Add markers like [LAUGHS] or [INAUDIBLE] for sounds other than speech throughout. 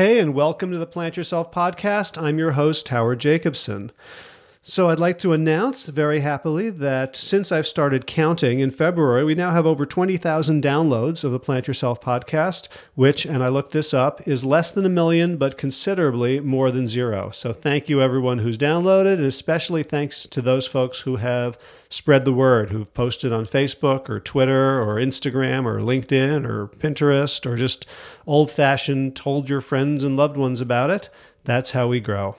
Hey, and welcome to the Plant Yourself podcast. I'm your host, Howard Jacobson. So, I'd like to announce very happily that since I've started counting in February, we now have over 20,000 downloads of the Plant Yourself podcast, which, and I looked this up, is less than a million, but considerably more than zero. So, thank you everyone who's downloaded, and especially thanks to those folks who have spread the word, who've posted on Facebook or Twitter or Instagram or LinkedIn or Pinterest or just old fashioned told your friends and loved ones about it. That's how we grow.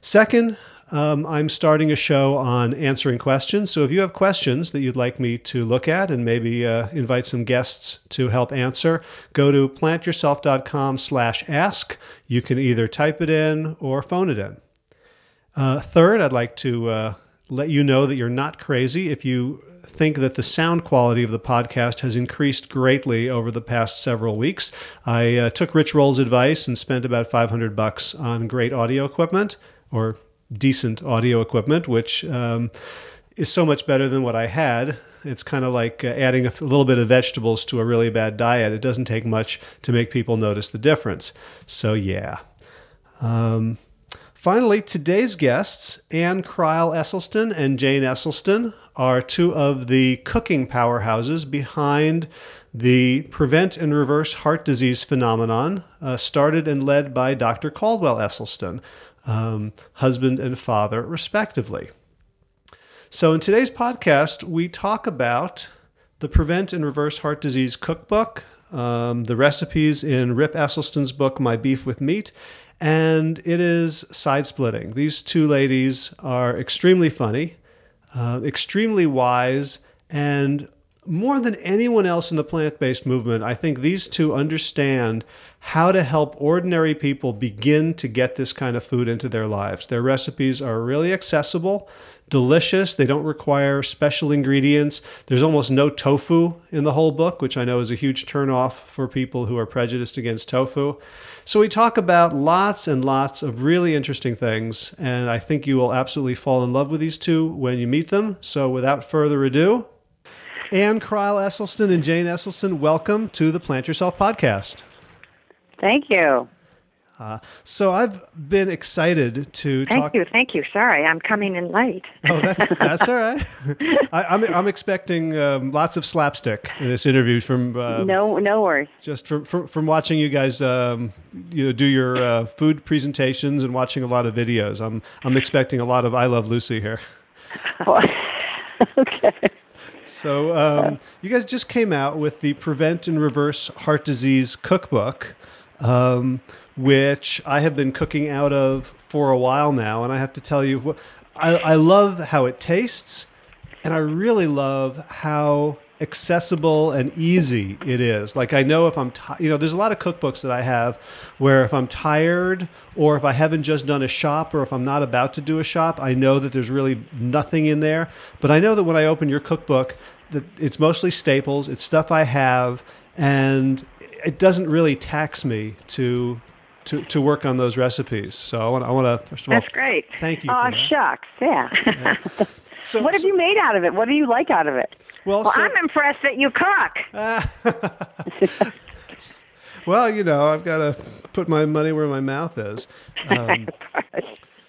Second, um, I'm starting a show on answering questions. So if you have questions that you'd like me to look at and maybe uh, invite some guests to help answer, go to plantyourself.com slash ask. You can either type it in or phone it in. Uh, third, I'd like to uh, let you know that you're not crazy if you think that the sound quality of the podcast has increased greatly over the past several weeks. I uh, took Rich Roll's advice and spent about 500 bucks on great audio equipment or decent audio equipment, which um, is so much better than what I had. It's kind of like uh, adding a little bit of vegetables to a really bad diet. It doesn't take much to make people notice the difference. So, yeah. Um, finally, today's guests, Ann Crile Esselstyn and Jane Esselstyn, are two of the cooking powerhouses behind the prevent and reverse heart disease phenomenon, uh, started and led by Dr. Caldwell Esselstyn, um, husband and father, respectively. So, in today's podcast, we talk about the Prevent and Reverse Heart Disease Cookbook, um, the recipes in Rip Esselstyn's book, My Beef with Meat, and it is side splitting. These two ladies are extremely funny, uh, extremely wise, and more than anyone else in the plant based movement, I think these two understand how to help ordinary people begin to get this kind of food into their lives. Their recipes are really accessible, delicious, they don't require special ingredients. There's almost no tofu in the whole book, which I know is a huge turnoff for people who are prejudiced against tofu. So we talk about lots and lots of really interesting things, and I think you will absolutely fall in love with these two when you meet them. So without further ado, Ann Crile Esselstyn and Jane Esselstyn, welcome to the Plant Yourself podcast. Thank you. Uh, so I've been excited to thank talk. you, thank you. Sorry, I'm coming in late. oh, that's, [LAUGHS] that's all right. I, am I'm, I'm expecting um, lots of slapstick in this interview from uh, no no worries. Just from from, from watching you guys, um, you know, do your uh, food presentations and watching a lot of videos. I'm I'm expecting a lot of I Love Lucy here. [LAUGHS] okay. So, um, you guys just came out with the Prevent and Reverse Heart Disease Cookbook, um, which I have been cooking out of for a while now. And I have to tell you, I, I love how it tastes, and I really love how accessible and easy it is. Like I know if I'm, t- you know, there's a lot of cookbooks that I have where if I'm tired or if I haven't just done a shop or if I'm not about to do a shop, I know that there's really nothing in there. But I know that when I open your cookbook, that it's mostly staples. It's stuff I have, and it doesn't really tax me to to, to work on those recipes. So I want I want to first of all That's great. Thank you. Oh shucks, yeah. yeah. So, [LAUGHS] what have so, you made out of it? What do you like out of it? Well, well so, I'm impressed that you cook. [LAUGHS] well, you know, I've got to put my money where my mouth is. [LAUGHS] Um,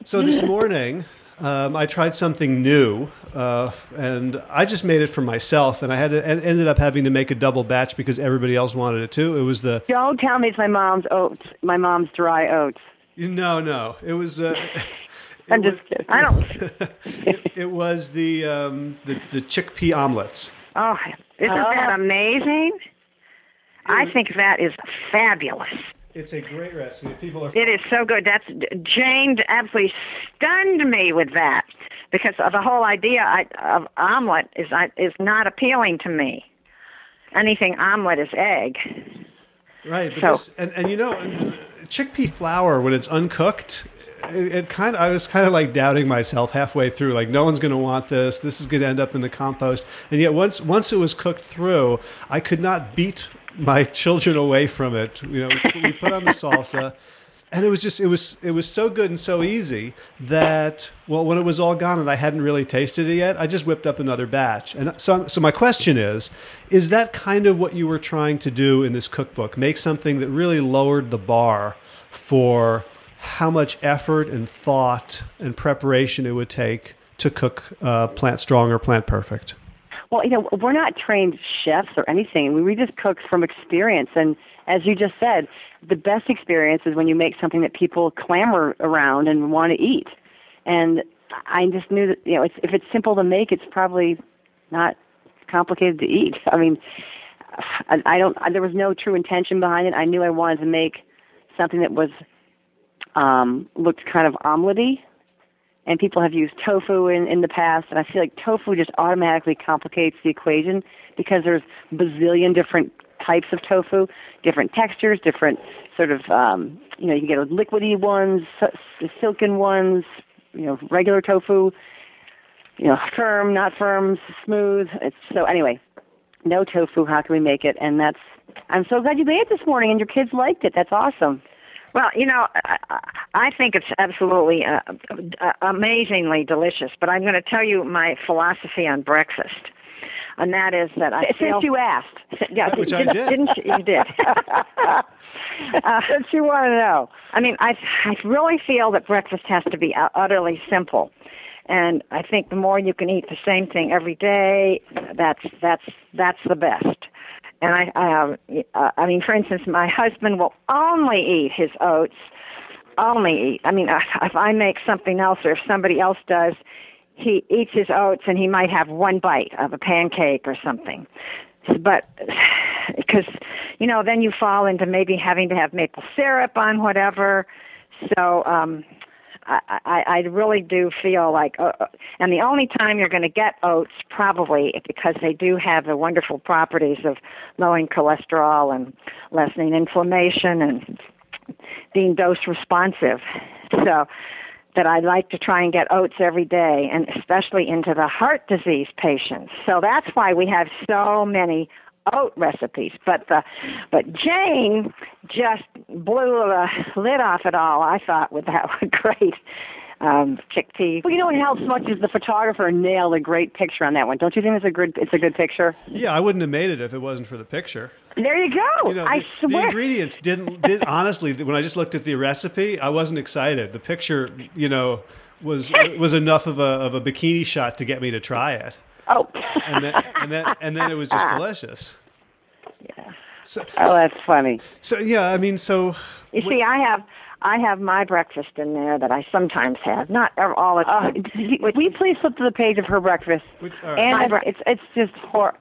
so this morning, um, I tried something new, uh, and I just made it for myself, and I had to, and ended up having to make a double batch because everybody else wanted it too. It was the don't tell me it's my mom's oats, my mom's dry oats. No, no, it was. Uh, [LAUGHS] I'm just was, kidding. I don't. [LAUGHS] it, it, was the, um, the the chickpea omelets. Oh, isn't oh. that amazing? I think that is fabulous. It's a great recipe. People are. It is so good. That's Jane absolutely stunned me with that because the whole idea of omelet is is not appealing to me. Anything omelet is egg. Right, so, and and you know, chickpea flour when it's uncooked it, it, kind of I was kind of like doubting myself halfway through like no one's going to want this this is going to end up in the compost and yet once once it was cooked through I could not beat my children away from it. You know we put on the [LAUGHS] salsa and it was just it was it was so good and so easy that well when it was all gone and I hadn't really tasted it yet I just whipped up another batch. And so so my question is is that kind of what you were trying to do in this cookbook? Make something that really lowered the bar for how much effort and thought and preparation it would take to cook uh, plant strong or plant perfect well you know we're not trained chefs or anything we just cook from experience and as you just said the best experience is when you make something that people clamor around and want to eat. And I just knew that you know it's, if it's simple to make, it's probably not complicated to eat. [LAUGHS] I mean, I, I don't. There was no true intention behind it. I knew I wanted to make something that was um, looked kind of omelety. And people have used tofu in, in the past, and I feel like tofu just automatically complicates the equation because there's bazillion different types of tofu, different textures, different sort of, um, you know, you can get liquidy ones, silken ones, you know, regular tofu, you know, firm, not firm, smooth. It's so anyway, no tofu. How can we make it? And that's. I'm so glad you made it this morning, and your kids liked it. That's awesome. Well, you know, I, I think it's absolutely uh, uh, amazingly delicious. But I'm going to tell you my philosophy on breakfast and that is that I since feel, you asked, [LAUGHS] yeah, which did, I did. Didn't you? You did. [LAUGHS] [LAUGHS] uh, since you want to know, I mean, I I really feel that breakfast has to be utterly simple, and I think the more you can eat the same thing every day, that's that's that's the best. And I, I, uh, I mean, for instance, my husband will only eat his oats only eat. I mean, if I make something else or if somebody else does, he eats his oats and he might have one bite of a pancake or something. But because you know, then you fall into maybe having to have maple syrup on whatever. So um I, I, I really do feel like, uh, uh and the only time you're going to get oats probably because they do have the wonderful properties of lowering cholesterol and lessening inflammation and being dose responsive. So that I like to try and get oats every day, and especially into the heart disease patients. So that's why we have so many oat recipes. But the but Jane just blew the lid off it all. I thought with that [LAUGHS] great um, chickpea. Well, you know what helps much is the photographer nailed a great picture on that one. Don't you think it's a good it's a good picture? Yeah, I wouldn't have made it if it wasn't for the picture. There you go. You know, I the, swear. the ingredients didn't did [LAUGHS] honestly when I just looked at the recipe, I wasn't excited. The picture, you know, was [LAUGHS] was enough of a of a bikini shot to get me to try it. Oh. and then and then and then it was just [LAUGHS] delicious. Yeah. So, oh, that's funny. So yeah, I mean, so you see, I have I have my breakfast in there that I sometimes have, not all the time. Uh, will you please flip to the page of her breakfast? Which, right. And it's it's just hor.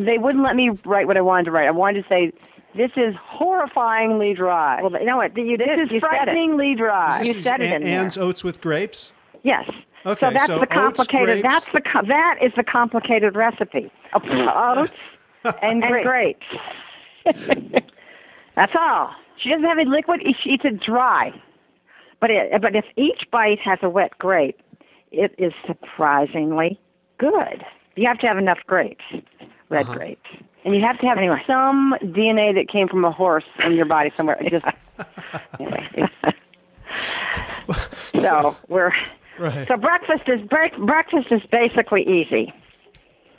They wouldn't let me write what I wanted to write. I wanted to say this is horrifyingly dry. Well, you know what? You did. This is you frighteningly dry. You said it in there. Ann's oats with grapes. Yes. Okay, so that's so the complicated. Oats, that's the that is the complicated recipe. [LAUGHS] Oats and, and grapes. [LAUGHS] that's all. She doesn't have any liquid. She eats it dry. But it, but if each bite has a wet grape, it is surprisingly good. You have to have enough grapes, red uh-huh. grapes, and you have to have anyway. some DNA that came from a horse in your body somewhere. It [LAUGHS] just anyway. so we're right. so breakfast is break, breakfast is basically easy.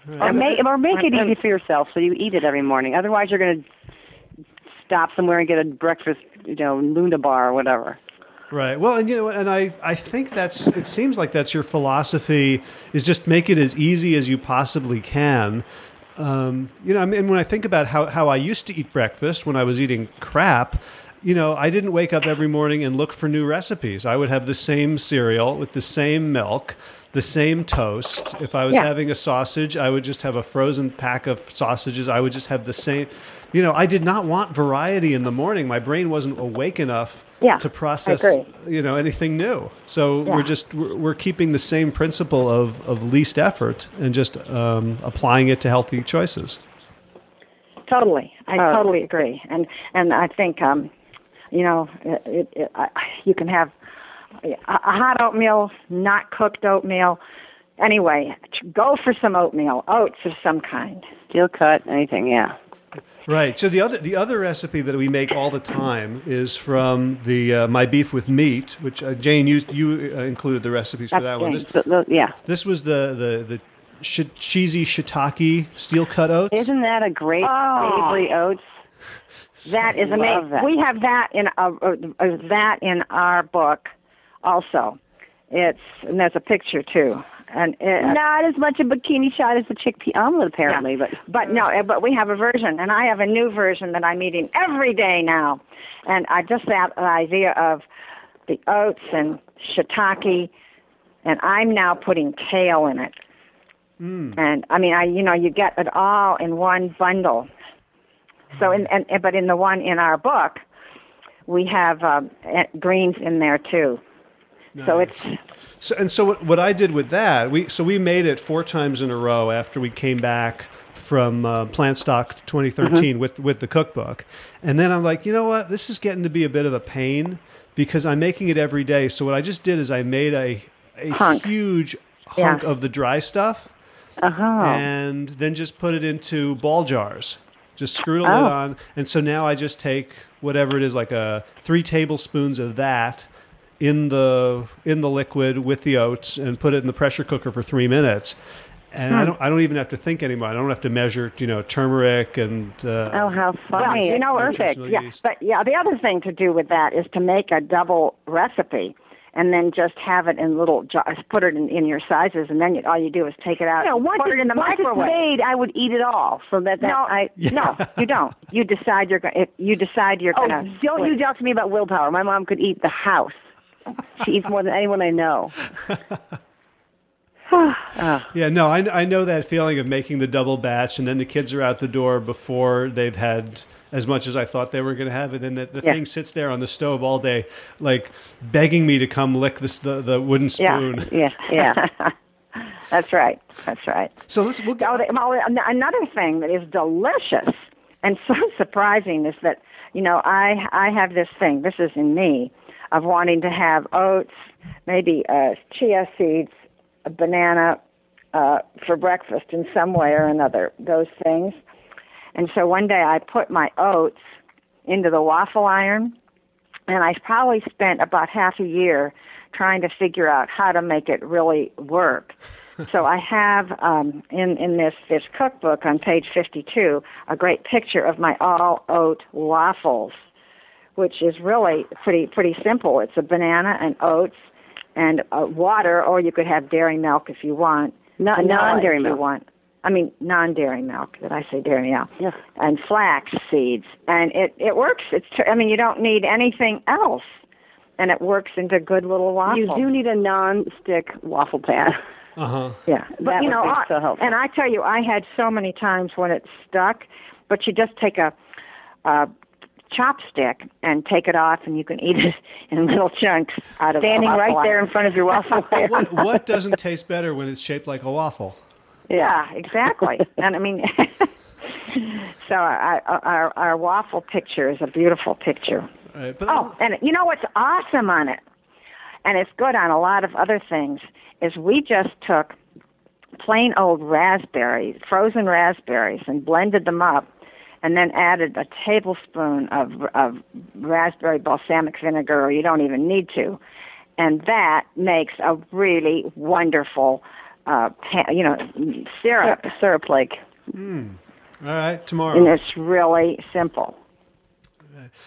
Right. Or make or make it easy for yourself so you eat it every morning. Otherwise, you're going to stop somewhere and get a breakfast, you know, Luna bar or whatever. Right. Well, and you know, and I, I think that's it seems like that's your philosophy is just make it as easy as you possibly can. Um, you know, I mean, when I think about how, how I used to eat breakfast when I was eating crap, you know, I didn't wake up every morning and look for new recipes. I would have the same cereal with the same milk, the same toast. If I was yeah. having a sausage, I would just have a frozen pack of sausages. I would just have the same you know, I did not want variety in the morning. My brain wasn't awake enough yeah, to process, you know, anything new. So yeah. we're just we're, we're, keeping the same principle of, of least effort and just um, applying it to healthy choices. Totally, I uh, totally agree, and and I think um, you know, it, it, I, you can have a, a hot oatmeal, not cooked oatmeal. Anyway, go for some oatmeal, oats of some kind. Steel cut, anything, yeah. Right. So the other the other recipe that we make all the time is from the uh, my beef with meat, which uh, Jane you you uh, included the recipes for that one. This, The- the- yeah. this was the the the sh- cheesy shiitake steel cut oats. Isn't that a great Oh. savory oats? That is amazing. that. We have that in uh, uh, that in our book, also. It's and there's a picture too, and it, Not as much a bikini shot as the chickpea omelet, apparently, but but no, uh, but we have a version, and I have a new version that I'm eating every day now, and I just that idea of the oats and shiitake, and I'm now putting kale in it, and I mean, I you know you get it all in one bundle. So in and and- but in the one in our book, we have um, eh, greens in there too. So it's So, and so what, what I did with that, we so we made it four times in a row after we came back from uh, Plant Stock 2013 Mm-hmm. with with the cookbook, and then I'm like, you know what, this is getting to be a bit of a pain because I'm making it every day. So what I just did is I made a a Hunk. huge hunk Yeah. of the dry stuff, uh-huh. and then just put it into ball jars. Just screw a lid Oh. on, and so now I just take whatever it is, like a three tablespoons of that in the in the liquid with the oats, and put it in the pressure cooker for three minutes. And Hmm. I don't I don't even have to think anymore. I don't have to measure, you know, turmeric and uh, oh, how Well, you know, Perfect. Yeah, yeast. but yeah, the other thing to do with that is to make a double recipe, and then just have it in little jars. Put it in, in your sizes, and then you, all you do is take it out, No, and once, put it in the once microwave. it's made, I would eat it all. So that, that no, I no, you don't. You decide you're going. You decide you're Oh, going to. don't you talk to me about willpower. My mom could eat the house. She eats more than anyone I know. [LAUGHS] [SIGHS] yeah, no, I, I know that feeling of making the double batch, and then the kids are out the door before they've had as much as I thought they were going to have, and then the, the Yeah. thing sits there on the stove all day, like begging me to come lick this the, the wooden spoon. Yeah, Yeah. [LAUGHS] That's right. That's right. So let's we'll Oh, go. they- well, an- another thing that is delicious and so [LAUGHS] surprising is that you know I I have this thing. This is in me of wanting to have oats, maybe uh, chia seeds, a banana uh, for breakfast in some way or another. Those things. And so one day I put my oats into the waffle iron, and I probably spent about half a year trying to figure out how to make it really work. [LAUGHS] so I have um, in in this this cookbook on page 52 a great picture of my all oat waffles, which is really pretty pretty simple. It's a banana and oats and uh, water, or you could have dairy milk if you want. Not Vanilla non-dairy if milk. You want. I mean non-dairy milk. Did I say dairy milk? Yeah. And flax seeds, and it it works. It's I mean you don't need anything else, and it works into good little waffles. You do need a non-stick waffle pan. Uh huh. Yeah, but That you would know, be I- so helpful. and I tell you, I had so many times when it stuck, but you just take a, a chopstick and take it off, and you can eat it [LAUGHS] in little chunks out of Standing the right waffle there in front of your waffle [LAUGHS] pan. What, what doesn't taste better when it's shaped like a waffle? Yeah, exactly. and I mean, [LAUGHS] so our, our our waffle picture is a beautiful picture. Right, but Oh, and you know what's awesome on it, and it's good on a lot of other things, is we just took plain old raspberries, frozen raspberries, and blended them up, and then added a tablespoon of of raspberry balsamic vinegar, or you don't even need to, and that makes a really wonderful, uh, pa- you know, syrup. Syrup like. all right, tomorrow. And it's really simple.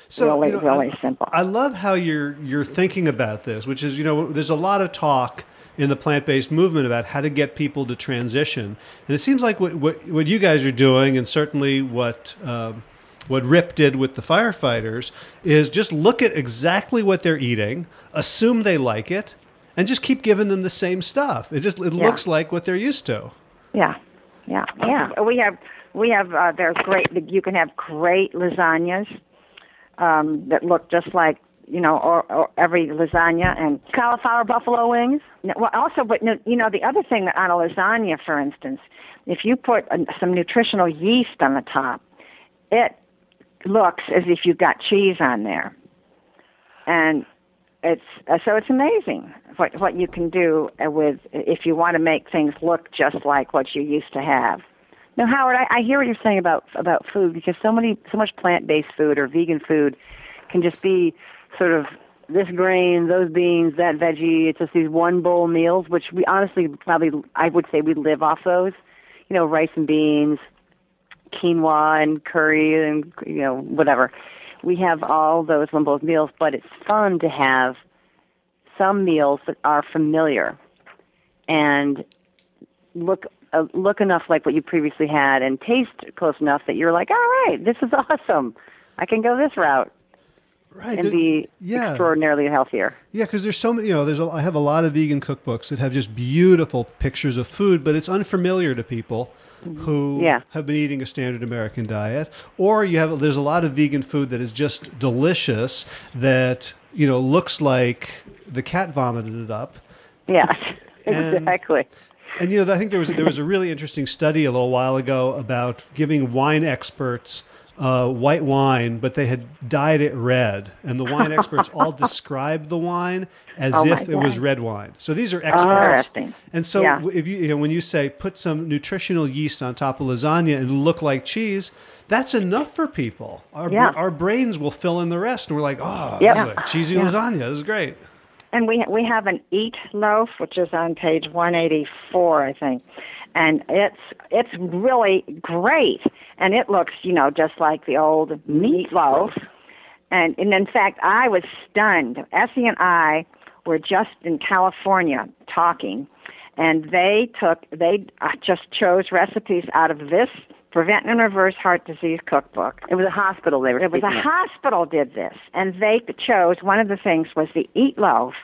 So, really, you know, really I, simple. I love how you're you're thinking about this, which is you know there's a lot of talk in the plant-based movement about how to get people to transition, and it seems like what what, what you guys are doing, and certainly what. Um, what Rip did with the firefighters is just look at exactly what they're eating, assume they like it, and just keep giving them the same stuff. It just it Yeah. looks like what they're used to. Yeah, yeah, yeah. We have we have uh, there's great. You can have great lasagnas um, that look just like you know, or, or every lasagna and Cauliflower buffalo wings. Well, also, but you know, the other thing that on a lasagna, for instance, if you put uh, some nutritional yeast on the top, it looks as if you've got cheese on there, and it's uh, so it's amazing what what you can do uh, with if you want to make things look just like what you used to have. Now, Howard, I, I hear what you're saying about about food because so many so much plant based food or vegan food can just be sort of this grain, those beans, that veggie. It's just these one bowl meals, which we honestly probably I would say we live off those. You know, rice and beans, quinoa and curry and you know whatever. We have all those one bowl meals, but it's fun to have some meals that are familiar and look uh, look enough like what you previously had and taste close enough that you're like, all right, this is [LAUGHS] awesome. I can go this route right and be yeah extraordinarily healthier. Yeah, because there's so many. You know, there's a, I have a lot of vegan cookbooks that have just beautiful pictures of food, but it's unfamiliar to people mm-hmm. who Yeah. have been eating a standard American diet. Or you have there's a lot of vegan food that is just delicious that you know looks like the cat vomited it up. Yeah, [LAUGHS] And- exactly. And you know, I think there was there was a really interesting study a little while ago about giving wine experts uh, white wine, but they had dyed it red, and the wine experts all [LAUGHS] described the wine as Oh if it was red wine. So these are experts. Interesting. And so Yeah. if you, you know when you say put some nutritional yeast on top of lasagna and look like cheese, that's enough for people. Our Yeah. our brains will fill in the rest, and we're like, oh, Yep. this is like cheesy lasagna. This is great. And we we have an eat loaf, which is on page 184, I think, and it's it's really great, and it looks you know just like the old meat loaf, and and in fact I was stunned. Essie and I were just in California talking, and they took they uh, just chose recipes out of this prevent and reverse heart disease cookbook It was a hospital they were. it was a of. hospital did this, and they chose one of the things was the eat loaf,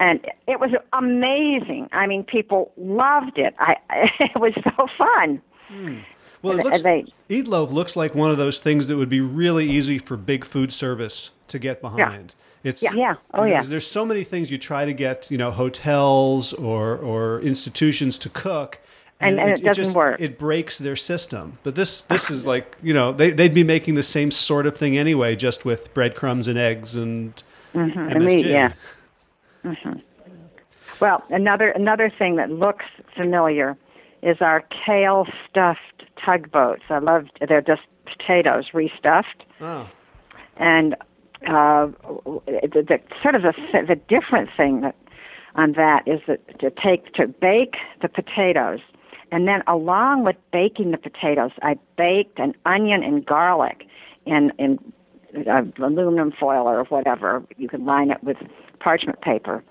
and it was amazing. I mean, people loved it. I [LAUGHS] it was so fun. Hmm. Well, it looks, they- Eat Loaf looks like one of those things that would be really easy for big food service to get behind. It's Yeah. Yeah. Oh, you know, yeah. There's so many things you try to get, you know, hotels or or institutions to cook. And- and it doesn't just, work. It breaks their system. But this this is like you know they they'd be making the same sort of thing anyway, just with breadcrumbs and eggs and mm-hmm. MSG. And meat, yeah. Well, another another thing that looks familiar is our kale stuffed tugboats. I love they're just potatoes restuffed. Oh. and uh, the, the sort of the, the different thing that on that is that to take to bake the potatoes, and then along with baking the potatoes, I baked an onion and garlic in in uh, aluminum foil or whatever. You can line it with parchment paper,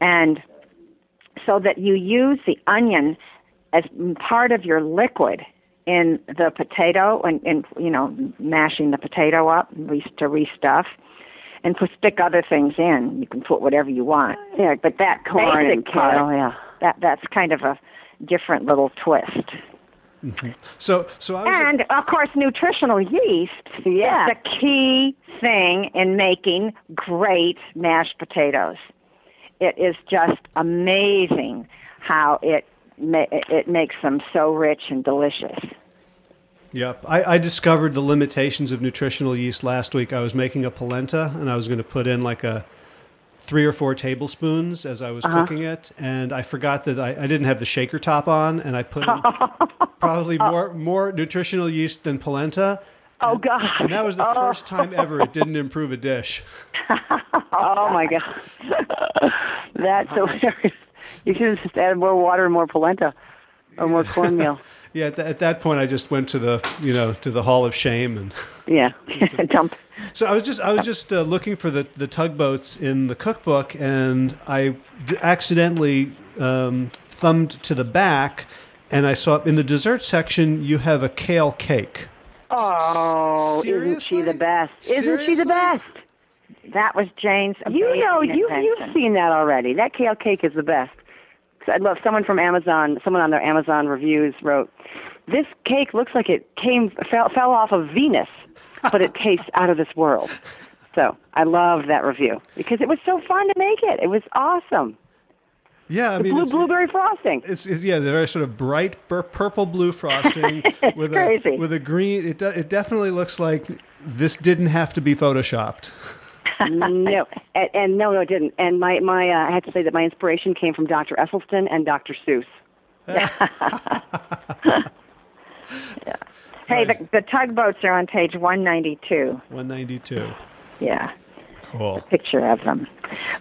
and so that you use the onion as part of your liquid in the potato and, and you know mashing the potato up re- to restuff and put stick other things in you can put whatever you want Yeah, but that corn basic and kale, yeah. that that's kind of a different little twist Mm-hmm. So so I was and of course nutritional yeast Yeah. is the key thing in making great mashed potatoes it is just amazing how it ma- it makes them so rich and delicious Yep. I, I discovered the limitations of nutritional yeast last week. I was making a polenta and I was going to put in like a three or four tablespoons as I was uh-huh. cooking it. And I forgot that I, I didn't have the shaker top on and I put [LAUGHS] probably more, more nutritional yeast than polenta. Oh God. And that was the oh. first time ever it didn't improve a dish. [LAUGHS] Oh my God. That's so uh-huh. weird. You should have just added more water and more polenta or more cornmeal. [LAUGHS] Yeah, at, th- at that point I just went to the, you know, to the hall of shame and Yeah. [LAUGHS] dump [LAUGHS] So I was just I was just uh, looking for the, the tugboats in the cookbook, and I accidentally um, thumbed to the back, and I saw in the dessert section you have a kale cake. Oh, isn't she the best? Isn't she the best? that was Jane's You know, you invention. you've seen that already. That kale cake is the best. I love someone from Amazon. Someone on their Amazon reviews wrote, "This cake looks like it came fell, fell off of Venus, but it [LAUGHS] tastes out of this world." So I love that review because it was so fun to make it. It was awesome. Yeah, I The mean blue blueberry frosting. it's, it's yeah, the very sort of bright bur- purple blue frosting [LAUGHS] with crazy. a with a green. It it definitely looks like this didn't have to be photoshopped. no, and, and no, no, it didn't. And my my uh, I have to say that my inspiration came from Dr. Esselstyn and Dr. Seuss. [LAUGHS] yeah. Hey, the, the tugboats are on page 192. 192. Yeah, Cool. picture of them.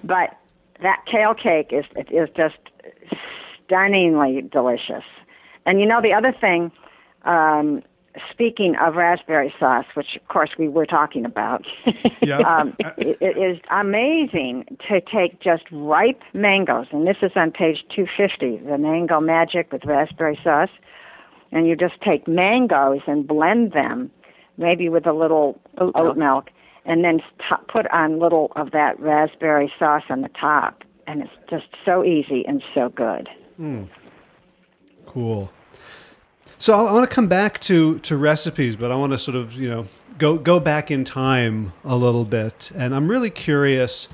But that kale cake is is just stunningly delicious. And you know the other thing, um, speaking of raspberry sauce, which of course we were talking about, [LAUGHS] um, it, it is amazing to take just ripe mangoes, and this is on page 250, the mango magic with raspberry sauce. And you just take mangoes and blend them, maybe with a little Oat oat milk. and then t- put on little of that raspberry sauce on the top. And it's just so easy and so good. Cool. So I want to come back to to recipes, but I want to sort of you know go go back in time a little bit, and I'm really curious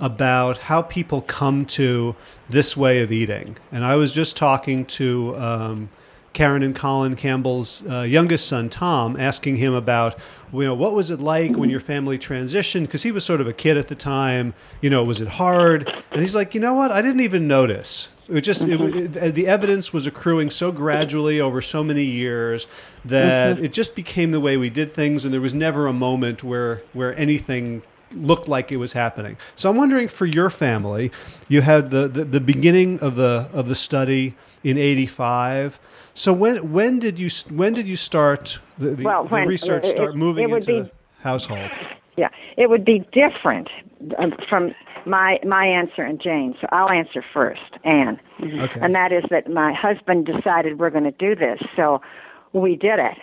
about how people come to this way of eating. And I was just talking to um, Karen and Colin Campbell's uh, youngest son, Tom, asking him about, you know, what was it like when your family transitioned? Because he was sort of a kid at the time. You know, was it hard? And he's like, you know what? I didn't even notice. It just it, it, the evidence was accruing so gradually over so many years that it just became the way we did things, and there was never a moment where where anything looked like it was happening. So I'm wondering for your family, you had the, the, the beginning of the of the study in '85. So when when did you when did you start the, the, Well, the research start it- moving it into be- household? Yeah, it would be different um, from my my answer and Jane. So I'll answer first, Ann. Okay. And that is that my husband decided we're going to do this, so we did it.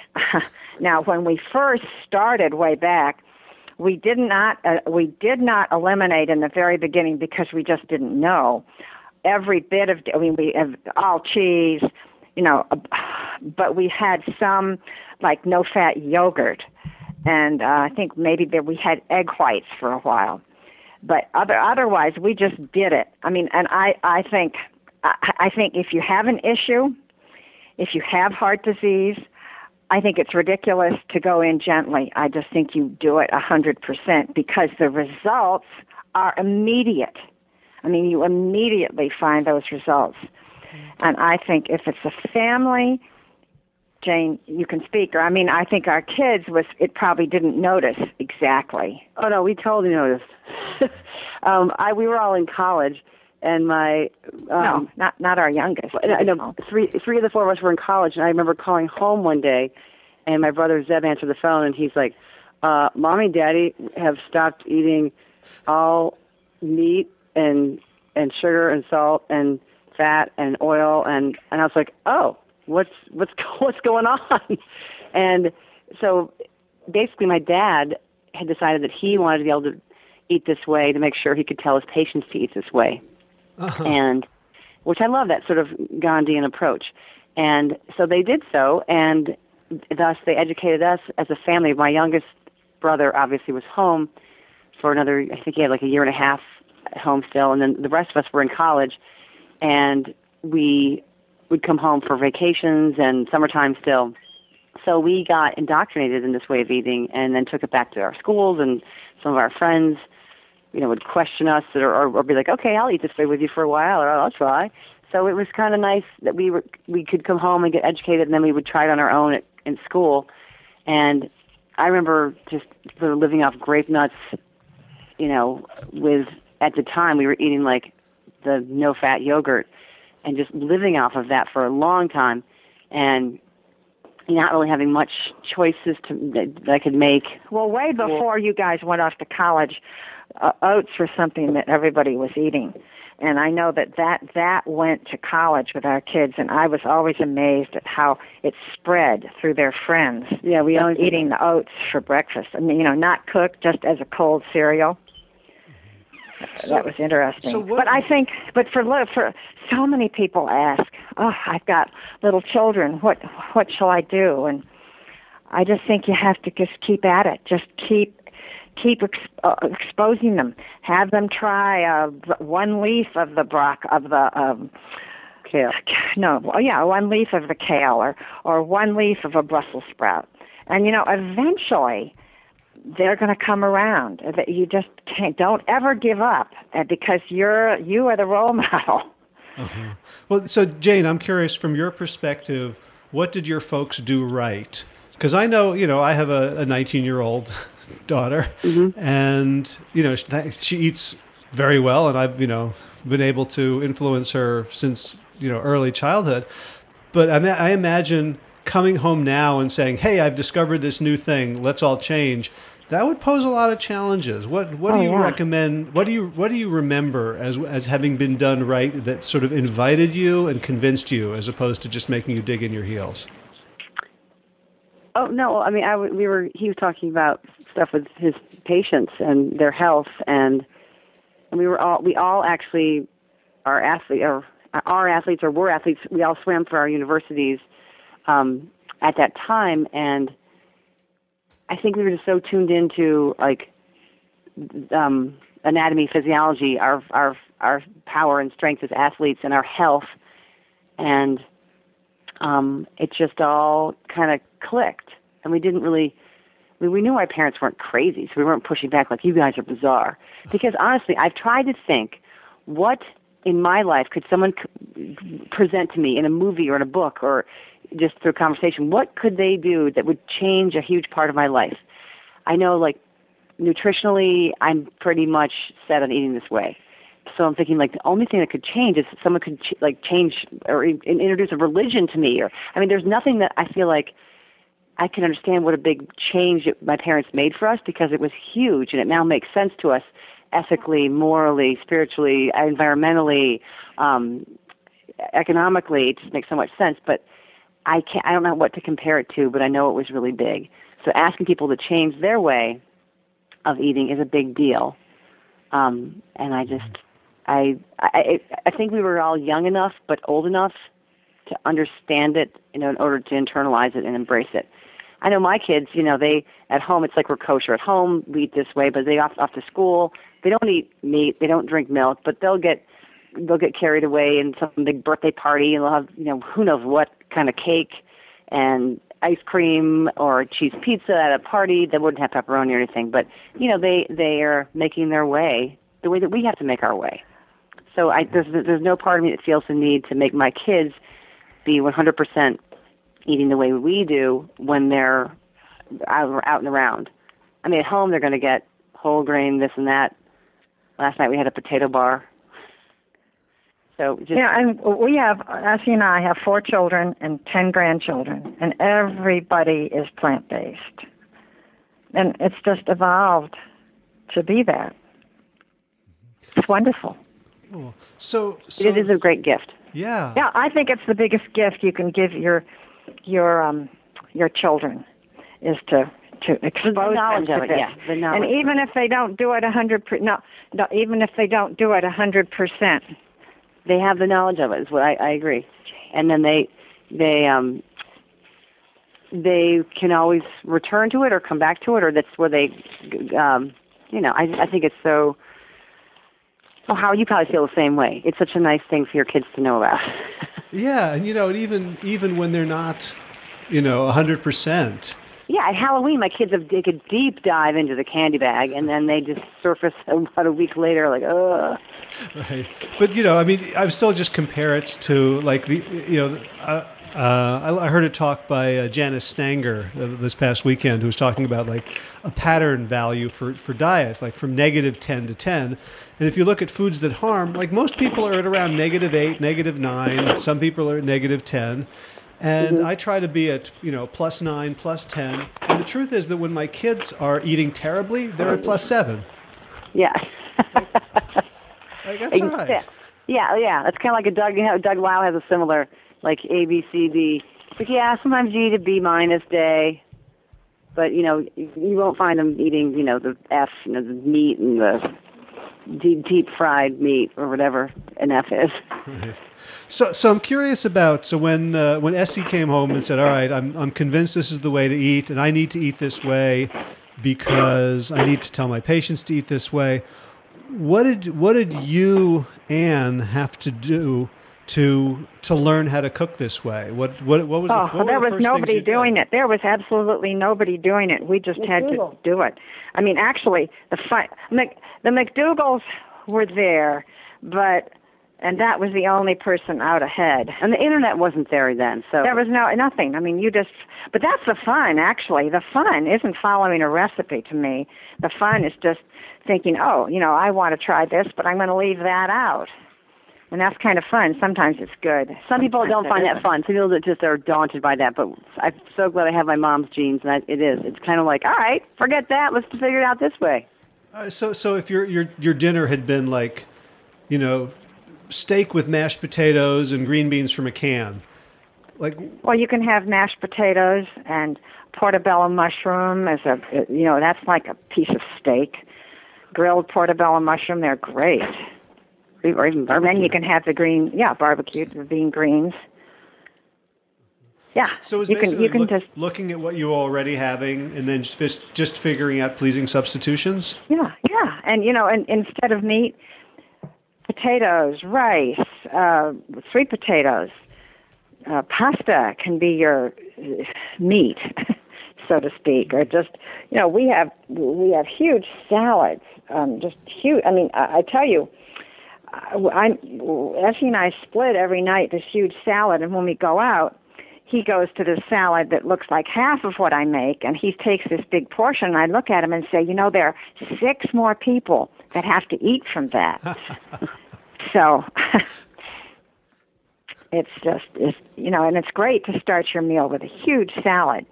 [LAUGHS] now, when we first started way back, we did not uh, we did not eliminate in the very beginning because we just didn't know every bit of. I mean, we have all cheese, you know, but we had some like no fat yogurt, and uh, I think maybe that we had egg whites for a while. But other otherwise we just did it. I mean and i i think i i think if you have an issue if you have heart disease i think it's ridiculous to go in gently. I just think you do it a hundred percent because the results are immediate. I mean you immediately find those results and i think if it's a family Jane, you can speak. Or I mean, I think our kids was it probably didn't notice exactly. Oh no, we totally noticed. [LAUGHS] um, I we were all in college, and my um, no, not not our youngest. I know three three of the four of us were in college, and I remember calling home one day, and my brother Zeb answered the phone, and he's like, uh, "Mommy and Daddy have stopped eating all meat and and sugar and salt and fat and oil," and and I was like, "Oh, what's what's [LAUGHS] what's going on?" and so basically, my dad had decided that he wanted to be able to eat this way to make sure he could tell his patients to eat this way uh-huh. and which I love that sort of Gandhian approach. And so they did so, and thus they educated us as a family. My youngest brother obviously was home for another, I think he had like a year and a half at home still, and then the rest of us were in college, and we would come home for vacations and summertime still. So we got indoctrinated in this way of eating, and then took it back to our schools, and some of our friends you know, would question us or, or, or be like, okay, I'll eat this way with you for a while, or I'll try. So it was kind of nice that we were we could come home and get educated, and then we would try it on our own at, in school. And I remember just sort of living off grape nuts, you know, with at the time we were eating like the no fat yogurt, and just living off of that for a long time, and not really having much choices to that, I could make. Well, way before you guys went off to college, uh, oats were something that everybody was eating. And I know that, that that went to college with our kids, and I was always amazed at how it spread through their friends. Yeah, we always eating the oats for breakfast. I mean, you know, not cooked, just as a cold cereal. That was interesting. so what- but I think, but for for so many people ask, oh, I've got little children. What what shall I do? And I just think you have to just keep at it. Just keep keep ex- uh, exposing them. Have them try uh, one leaf of the brock of the um, kale. no, well, yeah, one leaf of the kale or or one leaf of a Brussels sprout. And you know, eventually they're going to come around. That you just can't. Don't ever give up uh, because you're you are the role [LAUGHS] model. Well, so Jane, I'm curious from your perspective, what did your folks do right? Because I know, you know, I have a 19 year old [LAUGHS] daughter, mm-hmm. and you know, she, she eats very well, and I've you know been able to influence her since you know early childhood. But I, I imagine coming home now and saying, "Hey, I've discovered this new thing. Let's all change." That would pose a lot of challenges. What what oh, do you yeah. recommend? What do you what do you remember as as having been done right that sort of invited you and convinced you, as opposed to just making you dig in your heels? Oh no! I mean, I we were he was talking about stuff with his patients and their health, and, and we were all we all actually are athletes or are athletes or were athletes. We all swam for our universities um, at that time, and I think we were just so tuned into like um, anatomy, physiology, our our our power and strength as athletes, and our health, and um, it just all kind of clicked, and we didn't really. I mean, we knew our parents weren't crazy, so we weren't pushing back like you guys are bizarre. Because honestly, I've tried to think, what in my life could someone present to me in a movie or in a book or just through conversation, what could they do that would change a huge part of my life? I know, like, nutritionally, I'm pretty much set on eating this way. So I'm thinking, like, the only thing that could change is someone could, ch- like, change or introduce a religion to me. Or, I mean, there's nothing that I feel like I can understand what a big change my parents made for us because it was huge and it now makes sense to us ethically, morally, spiritually, environmentally, um, economically. It just makes so much sense. But I can't. I don't know what to compare it to, but I know it was really big. So asking people to change their way of eating is a big deal. Um, and I just, I, I, I think we were all young enough, but old enough to understand it, you know, in order to internalize it and embrace it. I know my kids, you know, they at home it's like we're kosher at home, we eat this way, but they off off to school, they don't eat meat, they don't drink milk, but they'll get they'll get carried away in some big birthday party and they'll have you know who knows what kind of cake and ice cream or cheese pizza at a party that wouldn't have pepperoni or anything. But you know they they are making their way the way that we have to make our way. So i there's there's no part of me that feels the need to make my kids be 100% eating the way we do when they're out, out and around. I mean at home they're going to get whole grain this and that. Last night we had a potato bar so just yeah, and we have Essie and I have four children and ten grandchildren, and everybody is plant based, and it's just evolved to be that. It's wonderful. Cool. So, so it is a great gift. Yeah. Yeah, I think it's the biggest gift you can give your your um your children is to to expose the knowledge them to of it, this. yeah, the knowledge. And even if they don't do it a hundred per no, no, even if they don't do it a hundred percent, they have the knowledge of it. Is what I, I agree. And then they they um they can always return to it or come back to it, or that's where they um you know I I think it's so. Well, how you probably feel the same way. It's such a nice thing for your kids to know about. [LAUGHS] yeah, and you know, even even when they're not, you know, a hundred percent, yeah, at Halloween, my kids have take a deep dive into the candy bag, and then they just surface [LAUGHS] about a week later, like, ugh. Right, but you know, I mean, I still just compare it to like the, you know, uh, uh, I heard a talk by uh, Janice Stanger uh, this past weekend, who was talking about like a pattern value for for diet, like from negative ten to ten. And if you look at foods that harm, like most people are at around negative eight, negative nine. Some people are at negative ten and mm-hmm. I try to be at you know plus nine, plus ten. And the truth is that when my kids are eating terribly, they're at plus seven. Yeah. like, [LAUGHS] like, that's right. Yeah, yeah. It's kind of like a Doug. You know, Doug Lisle has a similar like A, B, C, D. Like yeah, sometimes you eat a B minus day, but you know you won't find them eating you know the F, you know the meat and the deep deep fried meat or whatever an F is. Right. [LAUGHS] So, so I'm curious about so when uh, when Essie came home and said, "All right, I'm I'm convinced this is the way to eat, and I need to eat this way because I need to tell my patients to eat this way." What did what did you Ann have to do to to learn how to cook this way? What what what was? Oh, the, what there the was nobody doing did? it. There was absolutely nobody doing it. We just had to do it. I mean, actually, the fi- Mc, the McDougalls were there, but and that was the only person out ahead. And the internet wasn't there then, so There was no nothing. I mean, you just. But that's the fun, actually. The fun isn't following a recipe to me. The fun is just thinking, oh, you know, I want to try this, but I'm going to leave that out. And that's kind of fun. Sometimes it's good. Some people Sometimes don't find that fun. Some people that just are daunted by that. But I'm so glad I have my mom's genes, and I, it is. It's kind of like, all right, forget that. Let's figure it out this way. Uh, so, so if your your your dinner had been like, you know, steak with mashed potatoes and green beans from a can, like Well, you can have mashed potatoes and portobello mushroom as a, you know, that's like a piece of steak. Grilled portobello mushroom, they're great. Or even And then you can have the green, yeah, barbecued, the bean greens. Yeah, so it's you can basically you can look- just looking at what you were already having and then just just figuring out pleasing substitutions. yeah yeah, and you know, and instead of meat, potatoes, rice, uh, sweet potatoes, uh, pasta can be your uh, meat, [LAUGHS] so to speak, or just you know, we have we have huge salads, um, just huge. I mean, I, I tell you. I- I'm Essie and I split every night this huge salad, and when we go out, he goes to the salad that looks like half of what I make, and he takes this big portion. And I look at him and say, you know, there are six more people that have to eat from that. [LAUGHS] so [LAUGHS] it's just, it's, you know, and it's great to start your meal with a huge salad.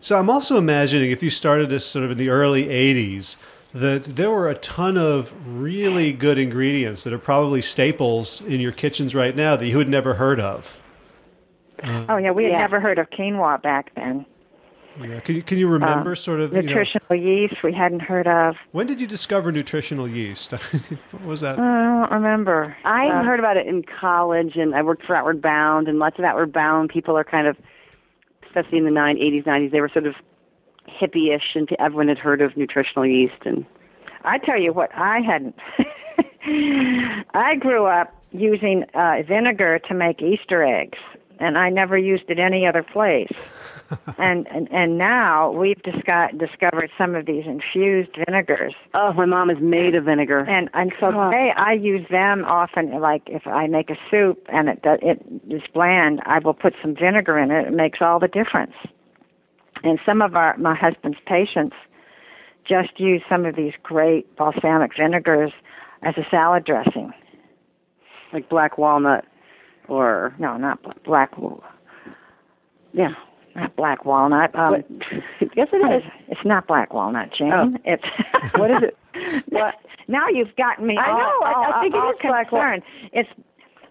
So I'm also imagining if you started this sort of in the early 80s, that there were a ton of really good ingredients that are probably staples in your kitchens right now that you had never heard of. Oh yeah, we had Yeah. never heard of quinoa back then. Yeah. Can, you, can you remember sort of, you know, Nutritional yeast we hadn't heard of. when did you discover nutritional yeast? [LAUGHS] what was that? I don't remember. I Uh, heard about it in college, and I worked for Outward Bound, and lots of Outward Bound people are kind of, especially in the 9, 80s, 90s, they were sort of hippie-ish, and everyone had heard of nutritional yeast. And I tell you what, I hadn't. [LAUGHS] I grew up using uh, vinegar to make Easter eggs, and I never used it any other place. [LAUGHS] and, and and now we've disco- discovered some of these infused vinegars, oh, my mom is made of vinegar. and and so Oh. today I use them often. Like if I make a soup and it do- it is bland, I will put some vinegar in it. It makes all the difference. And some of our my husband's patients just use some of these great balsamic vinegars as a salad dressing. like black walnut, or No, not bl- black, yeah. not black walnut. Um, What- [LAUGHS] yes, it is. is. is- It's not black walnut, Jane. Oh. It's [LAUGHS] What is it? What? Now you've gotten me. I all- know, I- I think it all is black currant. It's